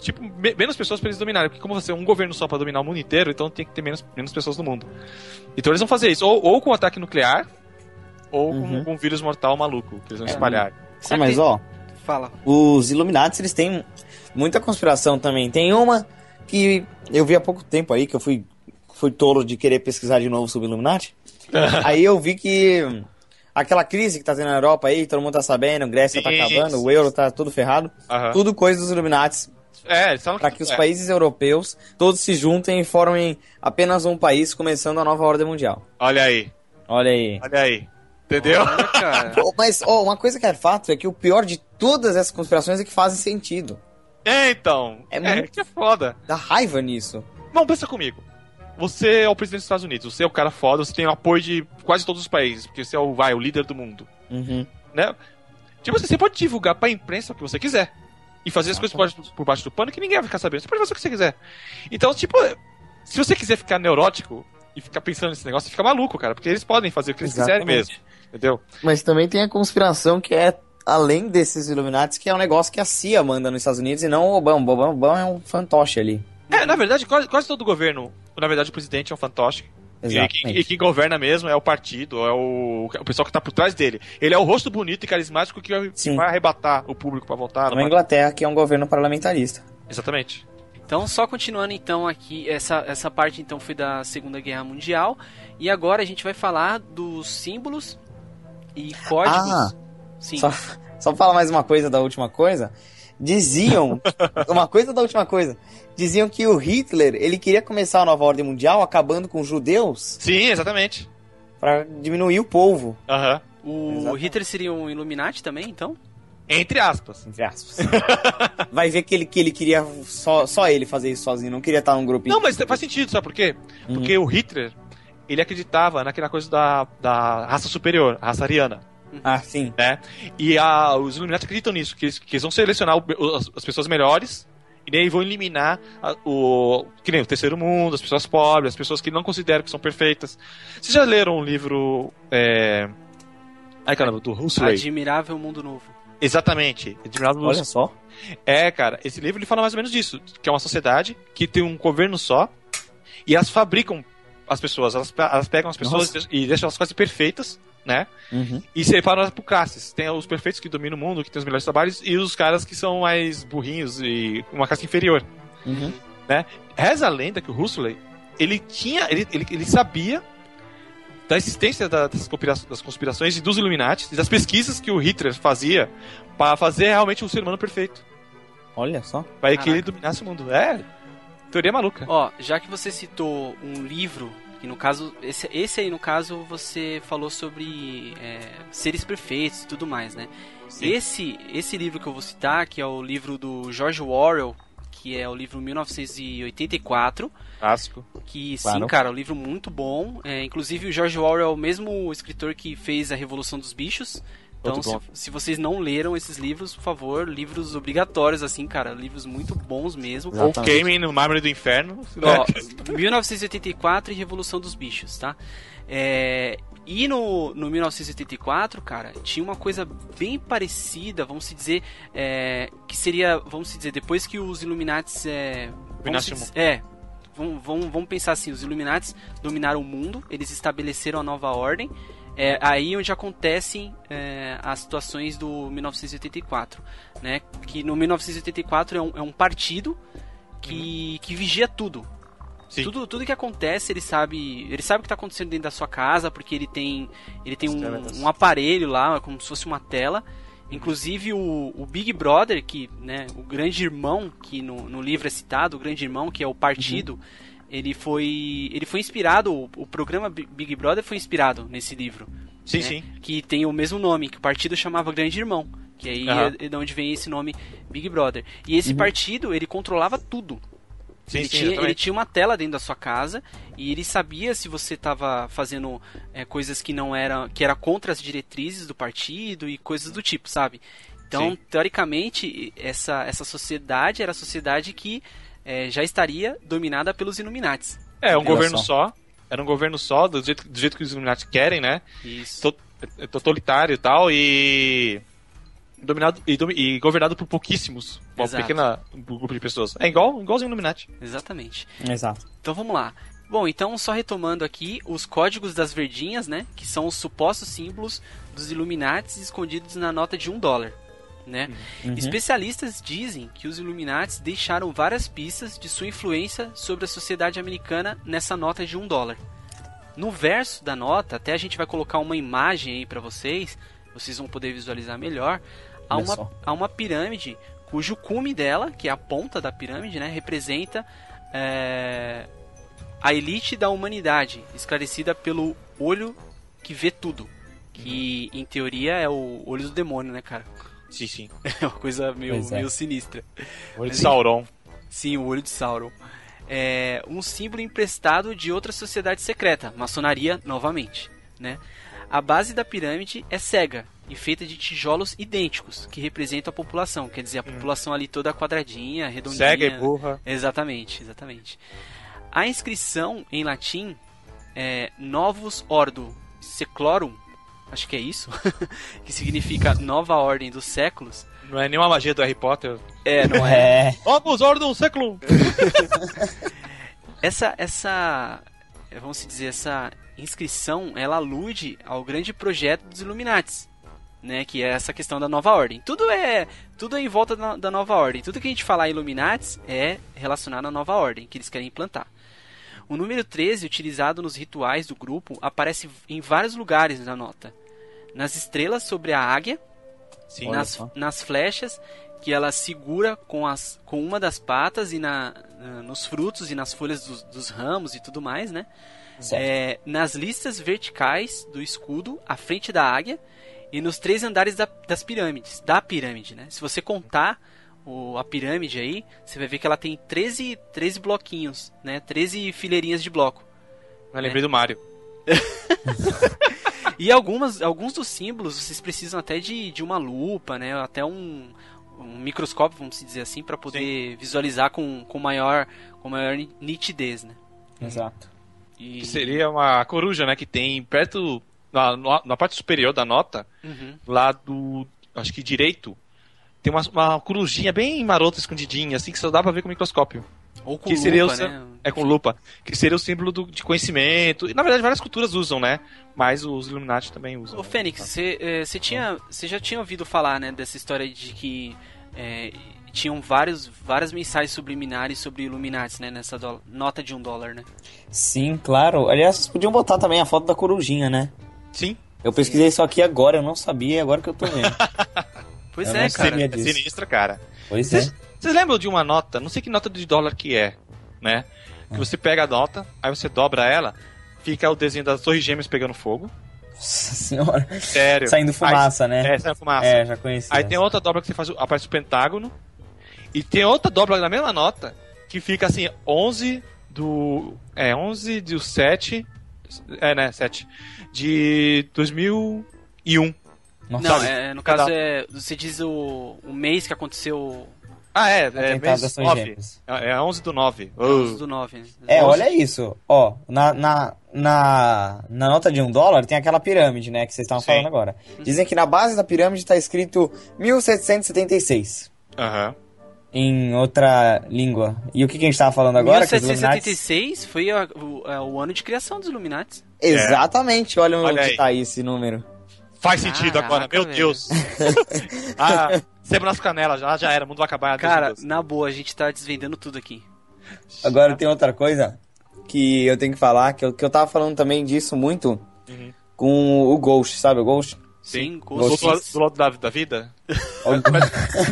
Tipo, me menos pessoas pra eles dominarem. Porque, como você é um governo só pra dominar o mundo inteiro, então tem que ter menos, menos pessoas no mundo. Então eles vão fazer isso, ou, ou com ataque nuclear, ou uhum. com, com um vírus mortal maluco, que eles vão é. espalhar. Ah, mas ó, Fala. Os Illuminati, eles têm muita conspiração também. Tem uma que eu vi há pouco tempo aí, que eu fui, fui tolo de querer pesquisar de novo sobre Illuminati. aí eu vi que aquela crise que tá tendo na Europa aí, todo mundo tá sabendo, Grécia tá acabando, o euro tá tudo ferrado. Uhum. Tudo coisa dos Illuminati. É, para que os é. países europeus todos se juntem e formem apenas um país, começando a nova ordem mundial. Olha aí. Olha aí. Olha aí. Entendeu? Mas oh, uma coisa que é fato é que o pior de todas essas conspirações é que fazem sentido. É, então. É, é muito que é foda. Dá raiva nisso. Não, pensa comigo. Você é o presidente dos Estados Unidos, você é o cara foda, você tem o apoio de quase todos os países, porque você é o, vai, o líder do mundo. Uhum. Né? Tipo assim, você pode divulgar pra imprensa o que você quiser. E fazer as coisas por, por baixo do pano que ninguém vai ficar sabendo. Você pode fazer o que você quiser. Então, tipo, se você quiser ficar neurótico e ficar pensando nesse negócio, você fica maluco, cara. Porque eles podem fazer o que eles Exatamente. quiserem mesmo. Entendeu? Mas também tem a conspiração que é além desses Illuminati, que é um negócio que a CIA manda nos Estados Unidos e não o Obama. O Obama, Obama é um fantoche ali. É, na verdade, quase, quase todo governo, na verdade, o presidente é um fantoche. Exatamente. E, e, quem governa mesmo é o partido, é o, o pessoal que está por trás dele. Ele é o rosto bonito e carismático que, que vai arrebatar o público para votar. Na Inglaterra, que é um governo parlamentarista. Exatamente. Então, só continuando então aqui, essa, essa parte então foi da Segunda Guerra Mundial. E agora a gente vai falar dos símbolos e códigos. Ah, Sim. Só, só falar mais uma coisa da última coisa. Diziam, uma coisa da última coisa. Diziam que o Hitler, ele queria começar a nova ordem mundial acabando com os judeus. Sim, exatamente. Para diminuir o povo. Aham. Uhum. O Exatamente. Hitler seria um Illuminati também, então? Entre aspas. Entre aspas. Vai ver que ele, que ele queria só, só ele fazer isso sozinho, não queria estar num grupinho. Não, mas faz sentido, sabe por quê? Uhum. Porque o Hitler, ele acreditava naquela coisa da, da raça superior, a raça ariana, Ah, sim. né? E a, os Illuminati acreditam nisso, que eles, que eles vão selecionar o- as, as pessoas melhores e daí vão eliminar a- o, que nem o terceiro mundo, as pessoas pobres, as pessoas que não consideram que são perfeitas. Vocês já leram um livro... É... Ai, caramba, do Huxley? Admirável Mundo Novo. Exatamente. Olha só. É, cara, esse livro ele fala mais ou menos disso, que é uma sociedade que tem um governo só e elas fabricam as pessoas, elas, elas pegam as pessoas Nossa. e deixam elas quase perfeitas, né? Uhum. E separam elas por classes. Tem os perfeitos que dominam o mundo, que têm os melhores trabalhos, e os caras que são mais burrinhos e uma classe inferior. Uhum. Reza a lenda que o Huxley, ele tinha, ele, ele, ele sabia da existência da- das, conspira- das conspirações e dos Illuminati, e das pesquisas que o Hitler fazia para fazer realmente um ser humano perfeito. Olha só. Para que ele dominasse o mundo. É, teoria maluca. Ó, já que você citou um livro, que no caso, esse, esse aí no caso você falou sobre é, seres perfeitos e tudo mais, né? Sim. Esse, esse livro que eu vou citar, que é o livro do George Orwell, que é o livro 1984, Clássico. que sim, Claro. cara, um livro muito bom. É, inclusive o George Orwell é o mesmo escritor que fez a Revolução dos Bichos. Então, se, se vocês não leram esses livros, por favor, livros obrigatórios, assim, cara, livros muito bons mesmo. Ou. Cayman no Mármore do Inferno. Ó, né? 1984 e Revolução dos Bichos, tá? É, e no, no 1984, cara, tinha uma coisa bem parecida, vamos se dizer, é, que seria, vamos se dizer, depois que os Illuminates, é, vamos, é, vamos, vamos, vamos pensar assim, os Illuminates dominaram o mundo, eles estabeleceram a nova ordem, é aí onde acontecem é, as situações do 1984, né? Que no 1984 é um, é um partido que, que vigia tudo. Sim. Tudo, tudo que acontece, ele sabe. Ele sabe o que está acontecendo dentro da sua casa, porque ele tem. Ele tem um, um aparelho lá, como se fosse uma tela. Inclusive o, o Big Brother, que, né, o grande irmão, que no, no livro é citado, o grande irmão, que é o partido, ele foi. Ele foi inspirado, o, o programa Bi- Big Brother foi inspirado nesse livro. Sim, né, sim. Que tem o mesmo nome, que o partido chamava Grande Irmão. Que aí Aham. é de onde vem esse nome Big Brother. E esse partido, ele controlava tudo. Sim, ele, sim, tinha, ele tinha uma tela dentro da sua casa e ele sabia se você estava fazendo é, coisas que não eram que era contra as diretrizes do partido e coisas do tipo, sabe? Então, Sim. teoricamente, essa, essa sociedade era a sociedade que é, já estaria dominada pelos Illuminates. É, um governo só. só. Era um governo só, do jeito, do jeito que os Illuminati querem, né? Isso. É totalitário e tal, e. Dominado e, domi- e governado por pouquíssimos. Uma Exato. pequena grupo de pessoas. É igual, igualzinho o Illuminati. Exatamente. Exato. Então vamos lá. Bom, então só retomando aqui os códigos das verdinhas, né? Que são os supostos símbolos dos Illuminates escondidos na nota de um dólar. Né? Uhum. Especialistas dizem que os Illuminates deixaram várias pistas de sua influência sobre a sociedade americana nessa nota de um dólar. No verso da nota, até a gente vai colocar uma imagem aí para vocês, vocês vão poder visualizar melhor. Há Olha uma, só. uma pirâmide cujo cume dela, que é a ponta da pirâmide, né, representa é, a elite da humanidade, esclarecida pelo olho que vê tudo. Que em teoria é o olho do demônio, né, cara? Sim, sim. É uma coisa meio, é. meio sinistra. Olho de Sauron. Sim, o olho de Sauron. É um símbolo emprestado de outra sociedade secreta, maçonaria novamente, né? A base da pirâmide é cega e feita de tijolos idênticos, que representam a população, quer dizer, a população ali toda quadradinha, redondinha. Cega e burra. Exatamente, exatamente. A inscrição em latim é Novus Ordo Seclorum, acho que é isso, que significa Nova Ordem dos Séculos. Não é nenhuma magia do Harry Potter. É, não é? É. Opus Ordem! Essa, essa, vamos se dizer, essa inscrição, ela alude ao grande projeto dos Illuminates, né, que é essa questão da nova ordem. Tudo é, tudo é em volta da, da nova ordem. Tudo que a gente falar Illuminates é relacionado à nova ordem que eles querem implantar. O número 13, utilizado nos rituais do grupo, aparece em vários lugares na nota. Nas estrelas sobre a águia, Sim. Nas, nas flechas que ela segura com, as, com uma das patas e na, nos frutos e nas folhas dos, dos ramos e tudo mais, né? É, nas listas verticais do escudo, à frente da águia, e nos três andares da- das pirâmides, da pirâmide, né? Se você contar o- a pirâmide aí, você vai ver que ela tem 13, 13 bloquinhos, né? 13 fileirinhas de bloco. Eu lembrei do Mario. E algumas, alguns dos símbolos vocês precisam até de, de uma lupa, né? Até um, um microscópio, vamos dizer assim, para poder visualizar com, com maior com maior ni- nitidez, né? Exato. E, Que seria uma coruja, né? Que tem perto, na, na parte superior da nota, Uhum. lá do, acho que direito, tem uma, uma corujinha bem marota, escondidinha, assim, que só dá pra ver com o microscópio. Ou com que seria lupa, o né? É com lupa. Que seria o símbolo do- de conhecimento. E, na verdade, várias culturas usam, né? Mas os Illuminati também usam. Ô Fênix, você eh, você tinha, você já tinha ouvido falar, né, dessa história de que eh, tinham vários, várias mensagens subliminares sobre Illuminati, né, nessa dó- nota de um dólar, né? Sim, claro. Aliás, vocês podiam botar também a foto da corujinha, né? Sim. Eu pesquisei isso aqui agora, eu não sabia, agora que eu tô vendo. Pois Eu é, cara. É disso. sinistra, cara. Pois é. Vocês lembram de uma nota? Não sei que nota de dólar que é, né? Que você pega a nota, aí você dobra ela, fica o desenho das torres gêmeas pegando fogo. Nossa senhora. Sério. Saindo fumaça, Aí, né? É, sai fumaça. É, já conheci. Aí essa. tem outra dobra que você faz, aparece o pentágono. E tem outra dobra na mesma nota que fica assim, 11 do. É, 11 do 7. É, né? 7. De 2001. Nossa, Não, é, no caso é, você diz o, o mês que aconteceu Ah, é. É, mês das Torres 9. Gêmeas. É, é 11 do 9. antes do 9, né? É, olha isso. Ó, na, na, na, na nota de um dólar tem aquela pirâmide, né? Que vocês estavam falando agora. Dizem que na base da pirâmide tá escrito 1776. Aham. Em outra língua. E o que, que a gente tava falando agora? Que os Illuminati... 1776 foi a- o, é o ano de criação dos Illuminati. Exatamente, olha, Olha onde tá aí esse número. Faz sentido Caraca, agora, meu velho. Deus. ah, sempre nas canelas, já, já era, o mundo vai acabar. Cara, Deus, Deus. na boa, a gente tá desvendando tudo aqui. Agora tem outra coisa que eu tenho que falar, que eu, que eu tava falando também disso muito Uhum. com o Ghost, sabe? O Ghost. Sim, Ghost do lado da, da vida? O-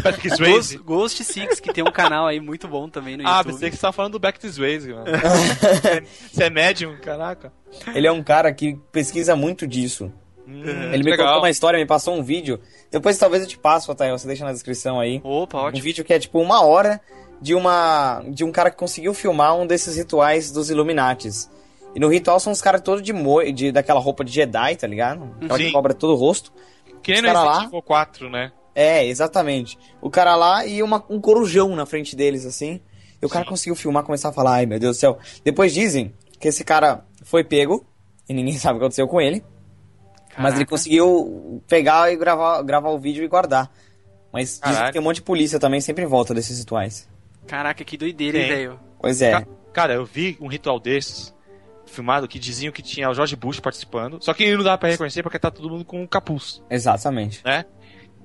Patrick Ghost, Swayze? Ghost Six, que tem um canal aí muito bom também no Ah, YouTube. pensei que você tava falando do Back to Swayze, mano. Você é médium, caraca. Ele é um cara que pesquisa muito disso. Hum, Ele me legal. contou uma história, me passou um vídeo. Depois talvez eu te passo, Otael, você deixa na descrição aí. Opa, Um ótimo. vídeo que é tipo uma hora de uma de um cara que conseguiu filmar um desses rituais dos Illuminates. E no ritual são os caras todos de, mo de daquela roupa de Jedi, tá ligado? Aquela que Sim. cobra todo o rosto. Que nem Os no cara lá- Evil 4, né? É, exatamente. O cara lá e uma, um corujão na frente deles, assim. E o cara Sim. conseguiu filmar, começar a falar, ai meu Deus do céu. Depois dizem que esse cara foi pego, e ninguém sabe o que aconteceu com ele. Mas ele Caraca. conseguiu pegar e gravar, gravar o vídeo e guardar. Mas dizem que tem um monte de polícia também sempre em volta desses rituais. Caraca, que doideira, velho. Pois é. Ca- Cara, eu vi um ritual desses, filmado, que diziam que tinha o George Bush participando. Só que não dá pra reconhecer porque tá todo mundo com um capuz, Exatamente. né?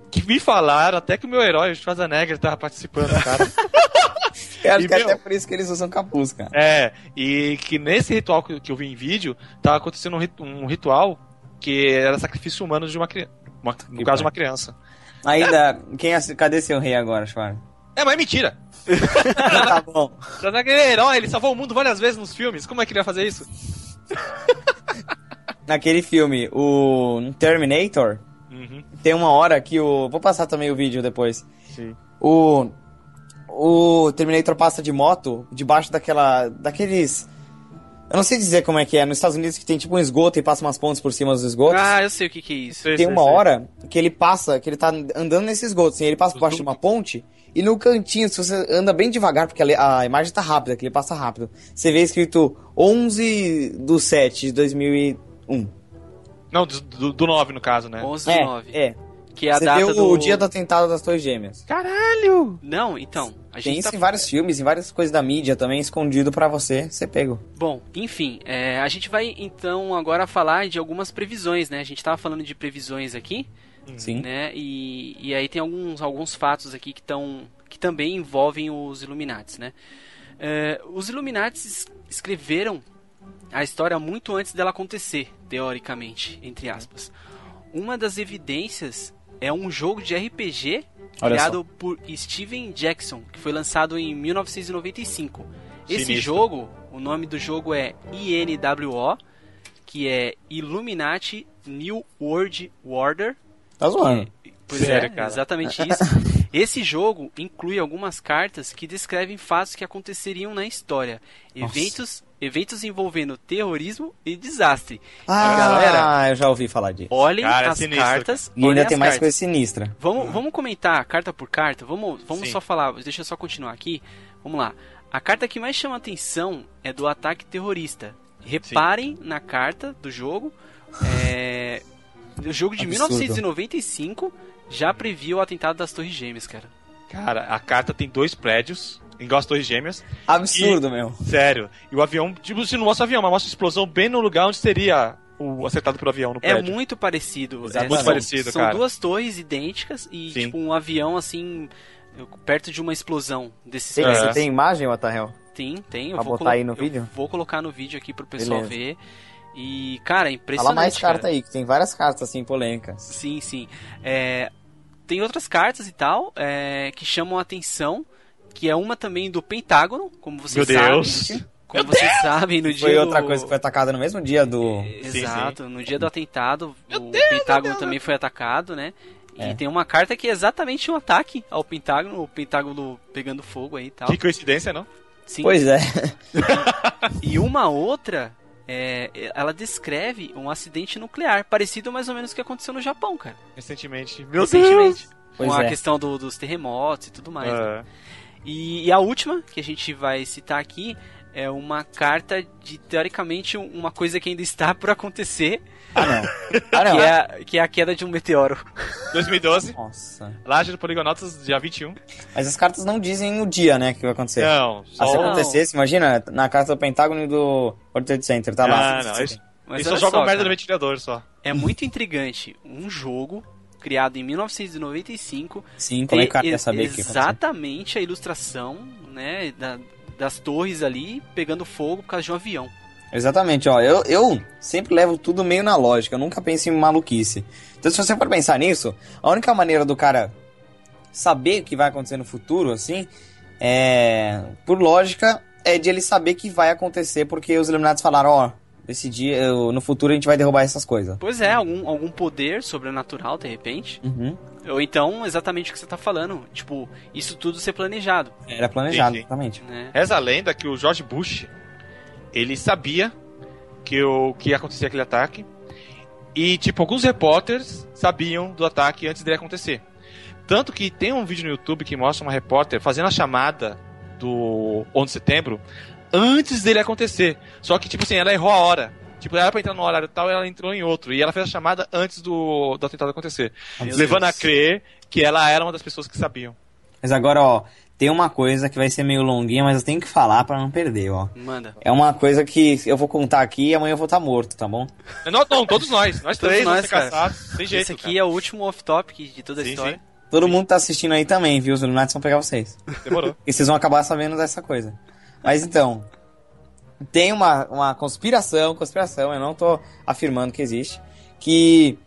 Que me falaram até que o meu herói, o Schwarzenegger, tava participando, cara. Eu acho E, que é meu- até por isso que eles usam capuz, cara. É, e que nesse ritual que, eu vi em vídeo, tava acontecendo um, rit- um ritual que era sacrifício humano de uma criança. No caso, uma criança. Ainda, quem assi- cadê seu rei agora, Schwarz? É, mas é mentira. tá bom. Schwarzenegger é herói, ele salvou o mundo várias vezes nos filmes. Como é que ele ia fazer isso? Naquele filme, o Terminator, Uhum. tem uma hora que o. Vou passar também o vídeo depois. Sim. O. O Terminator passa de moto debaixo daquela. daqueles. Eu não sei dizer como é que é. Nos Estados Unidos que tem tipo um esgoto e passa umas pontes por cima dos esgotos. Ah, eu sei o que que é isso. Tem sei, uma sei. hora que ele passa, que ele tá andando nesse esgoto, assim, ele passa por baixo de uma ponte, e no cantinho, se você anda bem devagar, porque a, imagem tá rápida, que ele passa rápido, você vê escrito 11 do 7 de 2001. Não, do, do, do 9 no caso, né? 11 do É, 9. é. Que é a você data vê o, do... o dia do atentado das Torres Gêmeas. Caralho! Não, então. A Tem gente isso tá... em vários filmes, em várias coisas da mídia também, escondido pra você ser pego. Bom, enfim, é, a gente vai então agora falar de algumas previsões, né? A gente tava falando de previsões aqui, Sim. né? E, e aí tem alguns, alguns fatos aqui que, tão, que também envolvem os Illuminates, né? É, os Illuminates es- escreveram a história muito antes dela acontecer, teoricamente, entre aspas. Uma das evidências é um jogo de RPG Olha criado por Steven Jackson, que foi lançado em 1995. Esse Sinistro. jogo, o nome do jogo é INWO, que é Illuminati New World Order, Tá zoando. Pois Sério, é, cara. exatamente isso. Esse jogo inclui algumas cartas que descrevem fatos que aconteceriam na história. Nossa. Eventos, eventos envolvendo terrorismo e desastre. Ah, galera- eu já ouvi falar disso. Olhem Cara, é as sinistro, cartas. E ainda tem mais cartas. coisa sinistra. Vamos, vamos comentar carta por carta? Vamos, vamos Sim. só falar, deixa eu só continuar aqui. Vamos lá. A carta que mais chama atenção é do ataque terrorista. Reparem na carta do jogo. É, o jogo de Absurdo. 1995 já previu o atentado das Torres Gêmeas, cara. Cara, a carta tem dois prédios, igual as Torres Gêmeas. Absurdo, meu. Sério. E o avião, tipo, se não mostra o avião, mas mostra a explosão bem no lugar onde seria o acertado pelo avião no É prédio. muito parecido. É, Muito são- parecido, São cara. duas torres idênticas e Sim. tipo um avião assim perto de uma explosão desses Tem, É. Você tem imagem, Otarrel? Tem, tem. Eu Pra vou botar aí no eu vídeo? Vou colocar no vídeo aqui pro pessoal Beleza. ver. E, cara, é impressionante. Fala mais cara. carta aí, que tem várias cartas assim polêmicas. Sim, sim. É, tem outras cartas e tal é, que chamam a atenção. Que é uma também do Pentágono, como vocês Meu sabem. Deus. Como vocês sabem, no dia Foi do... outra coisa que foi atacada no mesmo dia do. Exato, no dia do atentado, o Pentágono também foi atacado, né? E É. tem uma carta que é exatamente um ataque ao Pentágono, o Pentágono pegando fogo aí e tal. Que coincidência, não? Sim. Pois é. E uma outra, é, ela descreve um acidente nuclear, parecido mais ou menos com o que aconteceu no Japão, cara. Recentemente. Meu Recentemente. Pois com a é. questão do- dos terremotos e tudo mais. né? Ah, E, e a última, que a gente vai citar aqui, é uma carta de, teoricamente, um- uma coisa que ainda está por acontecer, Ah, não. Ah, não. que, é, a- que é a queda de um meteoro. 2012, Nossa. Laje do Poligonautas, dia 21. Mas as cartas não dizem o dia, né, que vai acontecer. Não, Ah, só... se Não. acontecesse, imagina, na carta do Pentágono e do World Trade Center, tá lá. Ah, não, eles, Mas olha jogam só, merda cara, no ventilador só. É muito intrigante. Um jogo criado em 1995 Sim, como é que o cara quer saber exatamente a ilustração né, da- das torres ali pegando fogo por causa de um avião. Exatamente, ó. Eu, eu sempre levo tudo meio na lógica, eu nunca penso em maluquice. Então, se você for pensar nisso, a única maneira do cara saber o que vai acontecer no futuro, assim, é. Por lógica, é de ele saber que vai acontecer, porque os Illuminati falaram, ó, esse dia, no futuro a gente vai derrubar essas coisas. Pois é, algum, algum poder sobrenatural de repente. Uhum. Ou então, exatamente o que você tá falando. Tipo, isso tudo ser planejado. Era planejado, sim. exatamente. Né? Reza a lenda que o George Bush, ele sabia que, o, que ia acontecer aquele ataque. E, tipo, alguns repórteres sabiam do ataque antes dele acontecer. Tanto que tem um vídeo no YouTube que mostra uma repórter fazendo a chamada do 11 de setembro antes dele acontecer. Só que, tipo assim, ela errou a hora. Tipo, ela era pra entrar no horário tal, ela entrou em outro. E ela fez a chamada antes do, do atentado acontecer. Meu levando Deus. a crer que ela era uma das pessoas que sabiam. Mas agora, ó, tem uma coisa que vai ser meio longuinha, mas eu tenho que falar pra não perder, ó. Manda. É uma coisa que eu vou contar aqui e amanhã eu vou estar morto, tá bom? Não, não, todos nós. Nós Todos três vamos nós, ser cara. caçados. Tem jeito, Esse aqui cara. é o último off-topic de toda a Sim, história. Todo mundo tá assistindo aí também, viu? Os Illuminati vão pegar vocês. Demorou. E vocês vão acabar sabendo dessa coisa. Mas então, tem uma, uma conspiração, conspiração, eu não tô afirmando que existe, que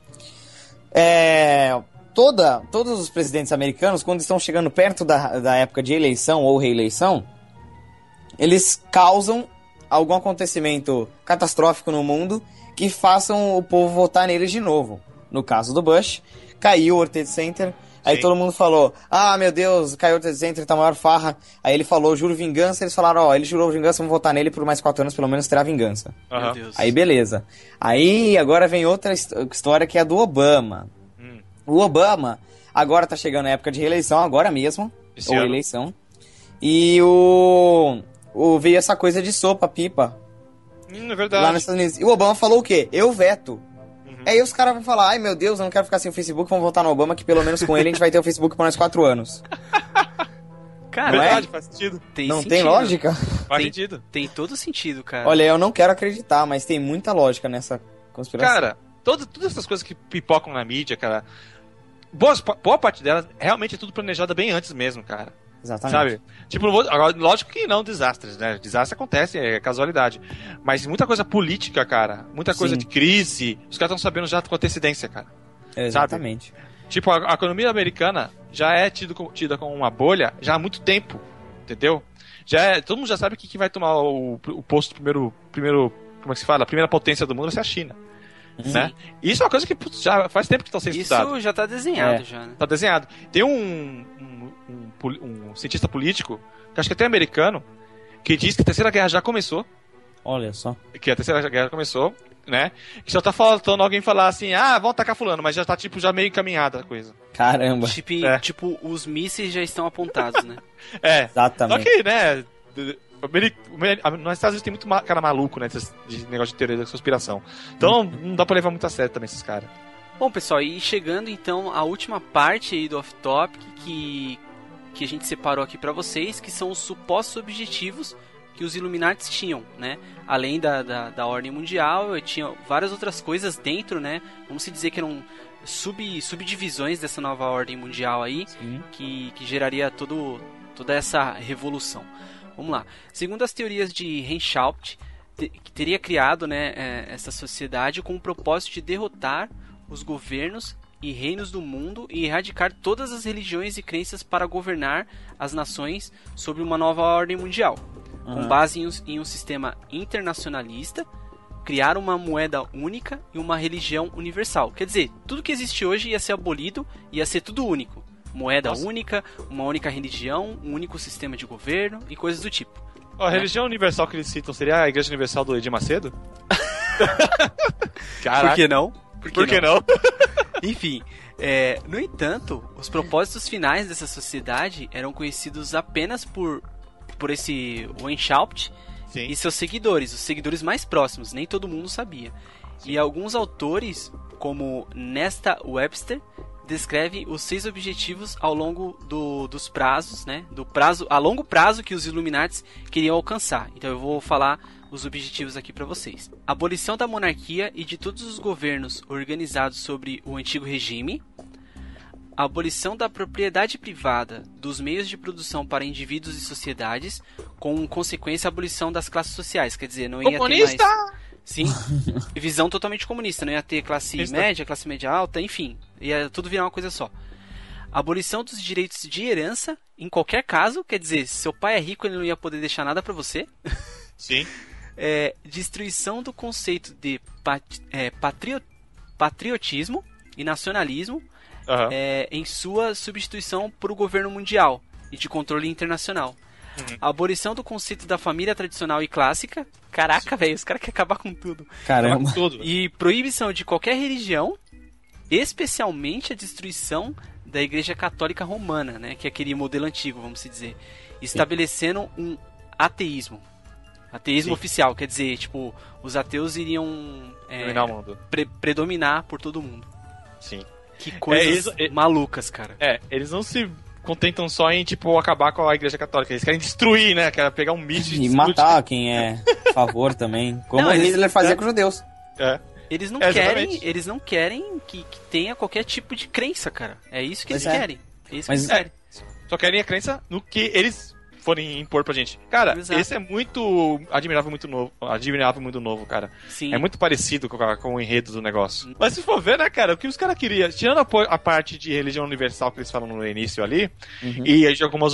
é, toda, todos os presidentes americanos, quando estão chegando perto da, da época de eleição ou reeleição, eles causam algum acontecimento catastrófico no mundo que façam o povo votar neles de novo. No caso do Bush, caiu o World Trade Center, aí Sim. todo mundo falou, ah, meu Deus, caiu o World Trade Center, tá a maior farra. Aí ele falou, juro vingança, eles falaram, ó, ele jurou vingança, vamos votar nele por mais quatro anos, pelo menos terá vingança. Deus. Aí beleza. Aí agora vem outra his- história que é a do Obama. O Obama agora tá chegando a época de reeleição, agora mesmo, Esse ou ano. eleição. E o, o veio essa coisa de sopa, pipa, Hum, é lá verdade. nos Estados Unidos. E o Obama falou o quê? Eu veto. Uhum. Aí os caras vão falar, ai meu Deus, eu não quero ficar sem o Facebook, vamos votar no Obama, que pelo menos com ele a gente vai ter o Facebook por mais quatro anos. Cara, Não é? verdade, faz sentido. tem não sentido. tem lógica? Faz Tem- sentido. Tem todo sentido, cara. Olha, eu não quero acreditar, mas tem muita lógica nessa conspiração. Cara, todo, todas essas coisas que pipocam na mídia, cara. Boas, boa parte delas realmente é tudo planejada bem antes mesmo, cara. Exatamente. Sabe? Tipo, agora, lógico que não desastres, né? Desastre acontece, é casualidade. Mas muita coisa política, cara. Muita coisa Sim. de crise. Os caras estão sabendo já com antecedência, cara. Exatamente. Tipo, a, a economia americana já é tido com- tida como uma bolha já há muito tempo, entendeu? Já é- todo mundo já sabe que quem vai tomar o, o posto primeiro, primeiro, como é que se fala? A primeira potência do mundo vai ser a China. Né? Isso é uma coisa que putz, já faz tempo que estão sendo Isso estudado. já tá desenhado É. já, né? Tá desenhado. Tem um, um, um um cientista político, que acho que até é americano, que diz que a Terceira Guerra já começou, Olha só. que a Terceira Guerra começou, né? Que só tá faltando alguém falar assim, ah, vão atacar fulano, mas já tá tipo já meio encaminhada a coisa. Caramba. Tipo, É. tipo, os mísseis já estão apontados, né? É. Só Exatamente. que, né, Nos Estados Unidos tem muito cara maluco, né? De negócio de teoria da conspiração. Então não dá pra levar muito a sério também esses caras. Bom, pessoal, e chegando então à última parte aí do off-topic que, que a gente separou aqui pra vocês, que são os supostos objetivos que os Illuminati tinham, né? Além da, da, da ordem mundial, eu tinha várias outras coisas dentro, né? Vamos se dizer que eram sub, subdivisões dessa nova ordem mundial aí, Sim. que, que geraria todo, toda essa revolução. Vamos lá. Segundo as teorias de Renshaw, te- que teria criado né, eh, essa sociedade com o propósito de derrotar os governos e reinos do mundo e erradicar todas as religiões e crenças para governar as nações sobre uma nova ordem mundial, com Aham. base em um, em um sistema internacionalista, criar uma moeda única e uma religião universal. Quer dizer, tudo que existe hoje ia ser abolido, ia ser tudo único. Moeda Nossa. única, uma única religião, um único sistema de governo e coisas do tipo. A religião universal que eles citam seria a Igreja Universal do Edir Macedo? Caraca, Por que não? por que não? Enfim, é, no entanto, os propósitos finais dessa sociedade eram conhecidos apenas por, por esse Weishaupt Sim. e seus seguidores, os seguidores mais próximos, nem todo mundo sabia. E alguns autores, como Nesta Webster, descreve os seis objetivos ao longo do- dos prazos, né? Do prazo a longo prazo que os Illuminates queriam alcançar. Então eu vou falar os objetivos aqui para vocês. Abolição da monarquia e de todos os governos organizados sobre o antigo regime. Abolição da propriedade privada dos meios de produção para indivíduos e sociedades, com consequência a abolição das classes sociais. Quer dizer, não ia Comunista! ter mais. Sim, visão totalmente comunista. Não ia ter classe Comunista. média, classe média alta, enfim. Ia tudo virar uma coisa só. Abolição dos direitos de herança, em qualquer caso. Quer dizer, se seu pai é rico, ele não ia poder deixar nada pra você. Sim. É, destruição do conceito de pat- é, patrio- patriotismo e nacionalismo Aham. é, em sua substituição por o governo mundial e de controle internacional. Uhum. A abolição do conceito da família tradicional e clássica. Caraca, velho, os caras querem acabar com tudo. Caramba. Tudo. E proibição de qualquer religião, especialmente a destruição da Igreja Católica Romana, né, que é aquele modelo antigo, vamos se dizer, estabelecendo um ateísmo. Ateísmo Sim. oficial, quer dizer, tipo, os ateus iriam é, Dominar o mundo. pre- predominar por todo mundo. Sim. Que coisas é- malucas, cara. É, eles não se contentam só em, tipo, acabar com a Igreja Católica. Eles querem destruir, né? Querem pegar um mito E explodir. matar quem é a favor também. Como Não, eles- Hitler fazia com os judeus. É. Eles não É, querem, eles não querem que, que tenha qualquer tipo de crença, cara. É isso que Pois eles é. querem. É isso Mas- que eles querem. Só querem a crença no que eles forem impor pra gente. Cara, Exato. esse é muito admirável, muito novo. Admirável, muito novo, cara. Sim. É muito parecido com, a- com o enredo do negócio. Mas se for ver, né, cara, o que os caras queriam, tirando a, a parte de religião universal que eles falam no início ali, Uhum. e de algumas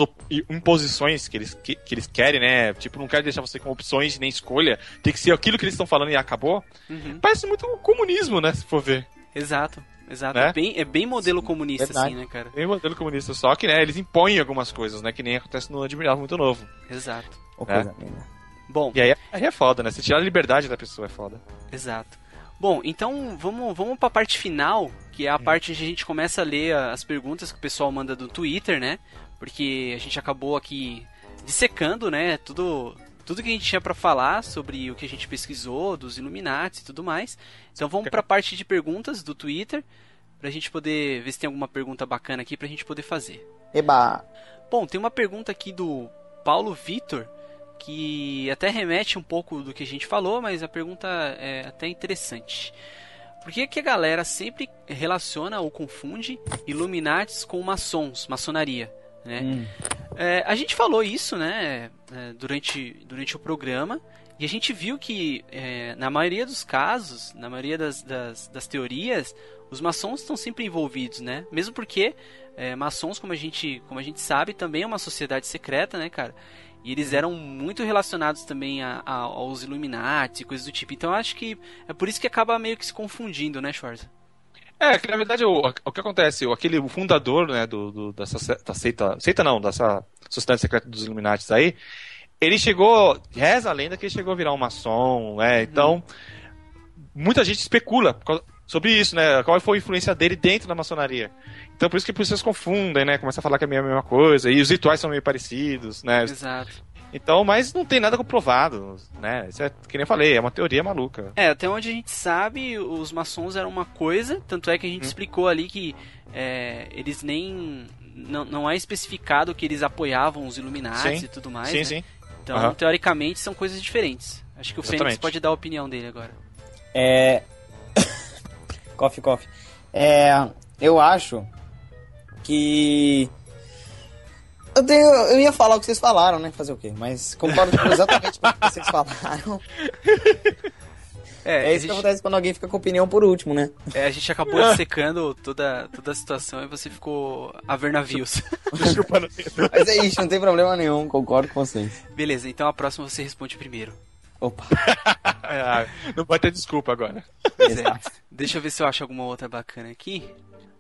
imposições que eles, que, que eles querem, né? Tipo, não querem deixar você com opções nem escolha. Tem que ser aquilo que eles estão falando e acabou. Uhum. Parece muito comunismo, né? Se for ver. Exato, exato. Né? É, bem, é bem modelo comunista, verdade. assim, né, cara? Tem modelo comunista, só que, né, eles impõem algumas coisas, né? Que nem acontece no Admirável Muito Novo. Exato. Coisa linda. Bom, E aí, aí é foda, né? Você tirar a liberdade da pessoa é foda. exato. Bom, então vamos, vamos pra parte final, que é a parte onde a gente começa a ler as perguntas que o pessoal manda do Twitter, né? Porque a gente acabou aqui dissecando, né, tudo, tudo que a gente tinha pra falar sobre o que a gente pesquisou, dos Illuminati e tudo mais. Então vamos pra parte de perguntas do Twitter, pra gente poder ver se tem alguma pergunta bacana aqui pra gente poder fazer. Eba. Bom, tem uma pergunta aqui do Paulo Vitor que até remete um pouco do que a gente falou, mas a pergunta é até interessante. Por que, que a galera sempre relaciona ou confunde Illuminates com maçons, maçonaria? Né? Hum. É, a gente falou isso, né, é, durante, durante o programa, e a gente viu que, é, na maioria dos casos, na maioria das, das, das teorias, os maçons estão sempre envolvidos, né? Mesmo porque é, maçons, como a, gente, como a gente sabe, também é uma sociedade secreta, né, cara? E eles eram muito relacionados também a, a, aos Illuminati e coisas do tipo. Então acho que é por isso que acaba meio que se confundindo, né, Schwarza? É, que na verdade o, o que acontece, o, aquele o fundador, né, do, do, dessa da seita, seita não, dessa sociedade secreta dos Illuminati aí, ele chegou, reza a lenda que ele chegou a virar um maçom, né, então uhum. muita gente especula sobre isso, né, qual foi a influência dele dentro da maçonaria. Então por isso que as pessoas confundem, né? Começa a falar que é a mesma coisa. E os rituais são meio parecidos, né? Exato. Então, mas não tem nada comprovado, né? Isso é, que nem eu falei, é uma teoria maluca. É, até onde a gente sabe, os maçons eram uma coisa, tanto é que a gente hum. explicou ali que é, eles nem. Não, não é especificado que eles apoiavam os Illuminati e tudo mais. Sim, né? sim. Então, uhum. teoricamente, são coisas diferentes. Acho que o Exatamente. Fênix pode dar a opinião dele agora. É. coffee, coffee. É. Eu acho que. Eu, tenho, eu ia falar o que vocês falaram, né? Fazer o quê? Mas concordo exatamente com o que vocês falaram. É, é isso gente... que acontece quando alguém fica com opinião por último, né? É, a gente acabou secando toda, toda a situação e você ficou a ver navios. Mas é isso, não tem problema nenhum, concordo com vocês. Beleza, então a próxima você responde primeiro. Opa. É, não vai ter desculpa agora. É. Deixa eu ver se eu acho alguma outra bacana aqui.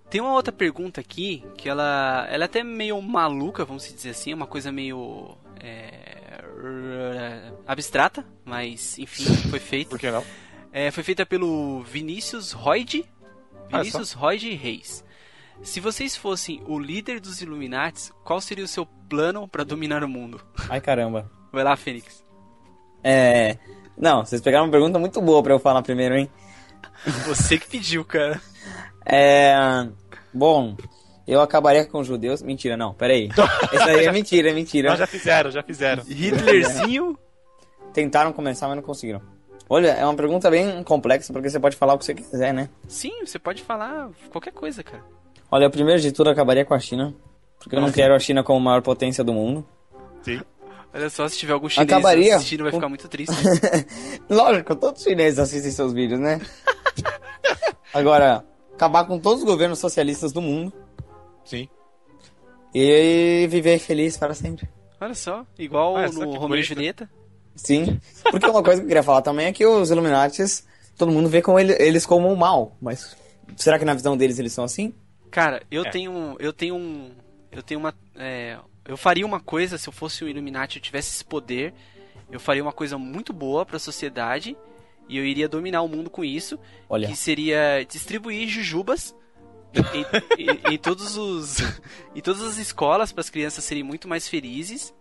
Tem uma outra pergunta aqui que ela, ela é até meio maluca, vamos dizer assim, uma coisa meio é, abstrata, mas enfim, foi feita. Por que não? É, foi feita pelo Vinícius Royd, Vinícius ah, Royd Reis. Se vocês fossem o líder dos Illuminati, qual seria o seu plano para dominar o mundo? Ai caramba. Vai lá, Fênix. É. Não, vocês pegaram uma pergunta muito boa para eu falar primeiro, hein? Você que pediu, cara. É. Bom, eu acabaria com os judeus. Mentira, não, peraí. Isso aí é mentira, é mentira. Não, já fizeram, já fizeram. Hitlerzinho? Tentaram começar, mas não conseguiram. Olha, é uma pergunta bem complexa, porque você pode falar o que você quiser, né? Sim, você pode falar qualquer coisa, cara. Olha, primeiro de tudo, eu acabaria com a China. Porque eu não quero a China como a maior potência do mundo. Sim. Olha só, se tiver algum chinês Acabaria assistindo, vai ficar muito triste. Lógico, todos os chineses assistem seus vídeos, né? Agora, acabar com todos os governos socialistas do mundo. Sim. E viver feliz para sempre. Olha só, igual ah, no Romeo e Julieta. Sim, porque uma coisa que eu queria falar também é que os Illuminati, todo mundo vê com ele, eles como o mal, mas será que na visão deles eles são assim? Cara, eu é. tenho, eu tenho um, eu tenho uma, é, eu faria uma coisa se eu fosse o Illuminati, eu tivesse esse poder, eu faria uma coisa muito boa para a sociedade e eu iria dominar o mundo com isso, Olha. que seria distribuir jujubas em, em, em, todos os em todas as escolas para as crianças serem muito mais felizes.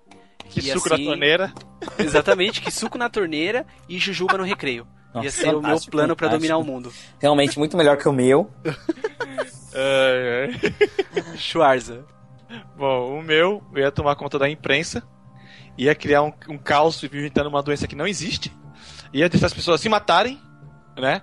Que e suco assim, na torneira. Exatamente, que suco na torneira e jujuba no recreio. Nossa, Ia ser o meu plano para dominar o mundo. Realmente muito melhor que o meu. ai, ai. Schwarza. Bom, o meu, eu ia tomar conta da imprensa, ia criar um, um caos inventando uma doença que não existe ia deixar as pessoas se matarem, né?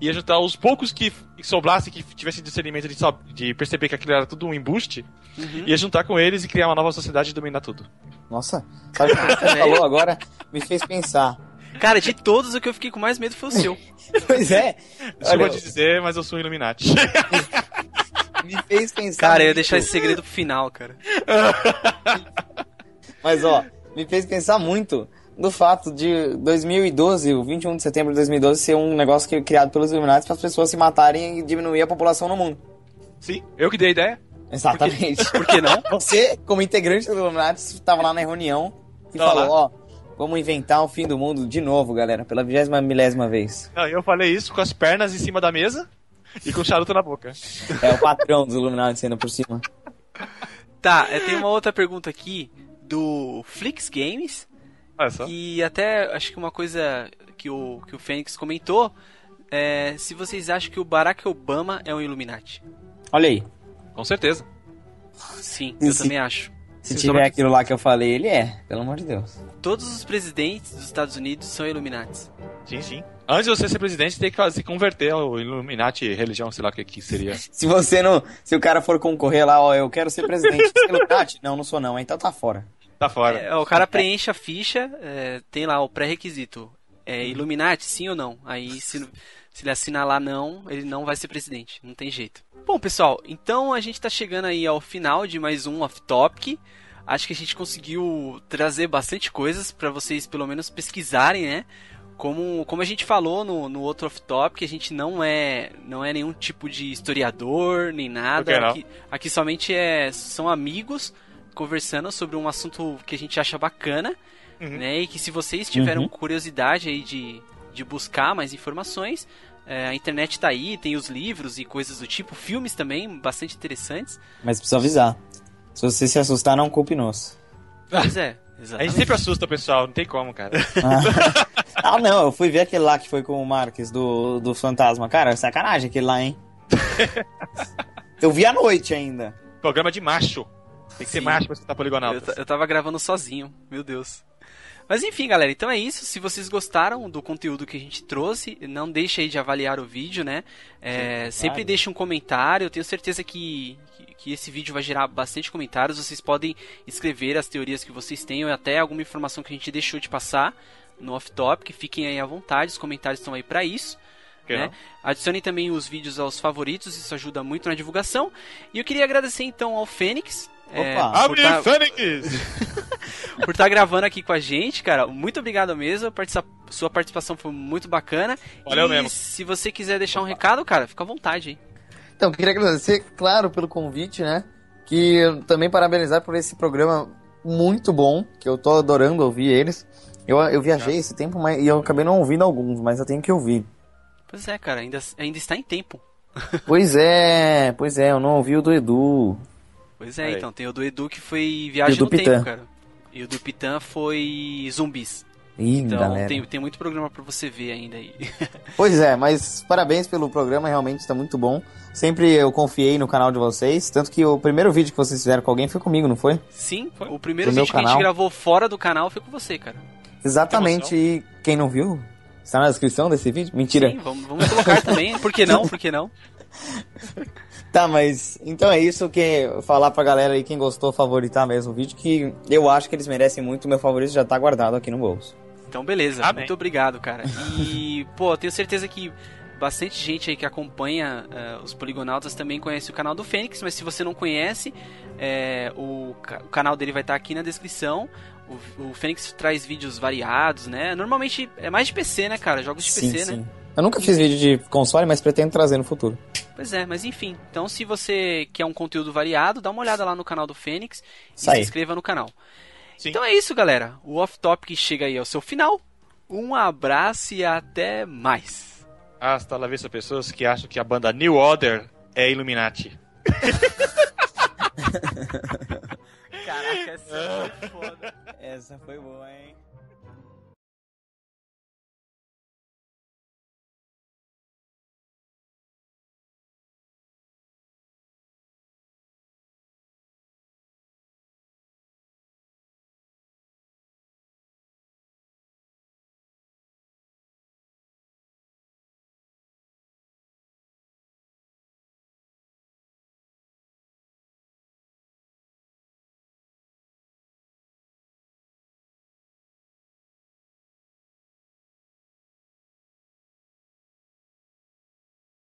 Ia juntar os poucos que sobrassem, que tivessem discernimento de, de perceber que aquilo era tudo um embuste, uhum. ia juntar com eles e criar uma nova sociedade e dominar tudo. Nossa, sabe o que você falou agora? Me fez pensar. Cara, de todos, o que eu fiquei com mais medo foi o seu. pois é. Desculpa te dizer, mas eu sou um Illuminati. Me fez pensar. Cara, eu ia deixar esse segredo pro final, cara. mas ó, me fez pensar muito do fato de 2012, o 21 de setembro de 2012, ser um negócio que, criado pelos Illuminati para as pessoas se matarem e diminuir a população no mundo. Sim, eu que dei a ideia. Exatamente. Por que, Por que não? Você, como integrante do Illuminati, estava lá na reunião e Tô falou, ó, vamos inventar o fim do mundo de novo, galera, pela vigésima milésima vez. Não, eu falei isso com as pernas em cima da mesa e com o charuto na boca. É o patrão dos Illuminati sendo por cima. Tá, tem uma outra pergunta aqui do Flix Games só. E até acho que uma coisa que o, que o Fênix comentou é se vocês acham que o Barack Obama é um Illuminati. Olha aí. Com certeza. Sim, eu se, também acho. Se tiver aquilo lá que eu falei, ele é, pelo amor de Deus. Todos os presidentes dos Estados Unidos são Illuminati. Sim, sim. Antes de você ser presidente, tem que se converter ao Illuminati, religião, sei lá o que, que seria. se você não. Se o cara for concorrer lá, ó, eu quero ser presidente do Illuminati. Não, não sou não, então tá fora. Tá fora. É, o cara preenche a ficha, é, tem lá o pré-requisito. É Illuminati, sim ou não? Aí se, se ele assinar lá não, ele não vai ser presidente. Não tem jeito. Bom, pessoal, então a gente tá chegando aí ao final de mais um Off Topic. acho que a gente conseguiu trazer bastante coisas para vocês pelo menos pesquisarem, né? Como, como a gente falou no, no outro off-top, a gente não é não é nenhum tipo de historiador, nem nada. Aqui, aqui somente é, são amigos conversando sobre um assunto que a gente acha bacana, uhum. né? E que se vocês tiveram uhum. curiosidade aí de, de buscar mais informações, é, a internet tá aí, tem os livros e coisas do tipo, filmes também, bastante interessantes. Mas precisa avisar. Se você se assustar, não culpe nós. Pois é, exatamente. A gente sempre assusta o pessoal, não tem como, cara. ah, não, eu fui ver aquele lá que foi com o Marques do, do Fantasma. Cara, sacanagem aquele lá, hein? eu vi à noite ainda. Programa de macho. Tem que Sim. ser macho pra escutar poligonal. Eu, eu tava gravando sozinho, meu Deus. Mas enfim, galera, então é isso. Se vocês gostaram do conteúdo que a gente trouxe, não deixe aí de avaliar o vídeo, né? É, Sim, sempre deixe um comentário. Eu tenho certeza que, que, que, esse vídeo vai gerar bastante comentários. Vocês podem escrever as teorias que vocês tenham e até alguma informação que a gente deixou de passar no off-topic. Fiquem aí à vontade, os comentários estão aí para isso. Né? Adicione também os vídeos aos favoritos, isso ajuda muito na divulgação. E eu queria agradecer então ao Fênix, é, Opa! Abre tá... Fênix! por estar tá gravando aqui com a gente, cara. Muito obrigado mesmo. Participa... Sua participação foi muito bacana. Valeu e mesmo. Se você quiser deixar um recado, cara, fica à vontade aí. Então, eu queria agradecer, claro, pelo convite, né? Que também parabenizar por esse programa muito bom, que eu tô adorando ouvir eles. Eu, eu viajei esse tempo mas, e eu acabei não ouvindo alguns, mas eu tenho que ouvir. Pois é, cara, ainda, ainda está em tempo. pois é, pois é, eu não ouvi o do Edu. Pois é, Aí. então tem o do Edu que foi Viagem no Pitã. Tempo, cara. E o do Pitan foi Zumbis. Ih, então galera. Tem, tem muito programa para você ver ainda aí. pois é, mas parabéns pelo programa, realmente está muito bom. Sempre eu confiei no canal de vocês, tanto que o primeiro vídeo que vocês fizeram com alguém foi comigo, não foi? Sim, foi. o primeiro vídeo que a gente gravou fora do canal foi com você, cara. Exatamente, e quem não viu, está na descrição desse vídeo? Mentira. Sim, vamos, vamos colocar também, por que não, por que não? Tá, mas então é isso que falar pra galera aí quem gostou favoritar mesmo o vídeo, que eu acho que eles merecem muito, meu favorito já tá guardado aqui no bolso. Então beleza, Amém. muito obrigado, cara. E, pô, tenho certeza que bastante gente aí que acompanha uh, os Poligonautas também conhece o canal do Fênix, mas se você não conhece, é, o, o, canal dele vai estar tá aqui na descrição. O, o Fênix traz vídeos variados, né? Normalmente é mais de PC, né, cara? Jogos de sim, PC, né? sim. né? Eu nunca fiz vídeo de console, mas pretendo trazer no futuro. Pois é, mas enfim. Então, se você quer um conteúdo variado, dá uma olhada lá no canal do Fênix e se inscreva no canal. Sim. Então é isso, galera. O Off Topic chega aí ao seu final. Um abraço e até mais. Hasta la vista, pessoas que acham que a banda New Order é Illuminati. Caraca, essa foi foda. Essa foi boa, hein?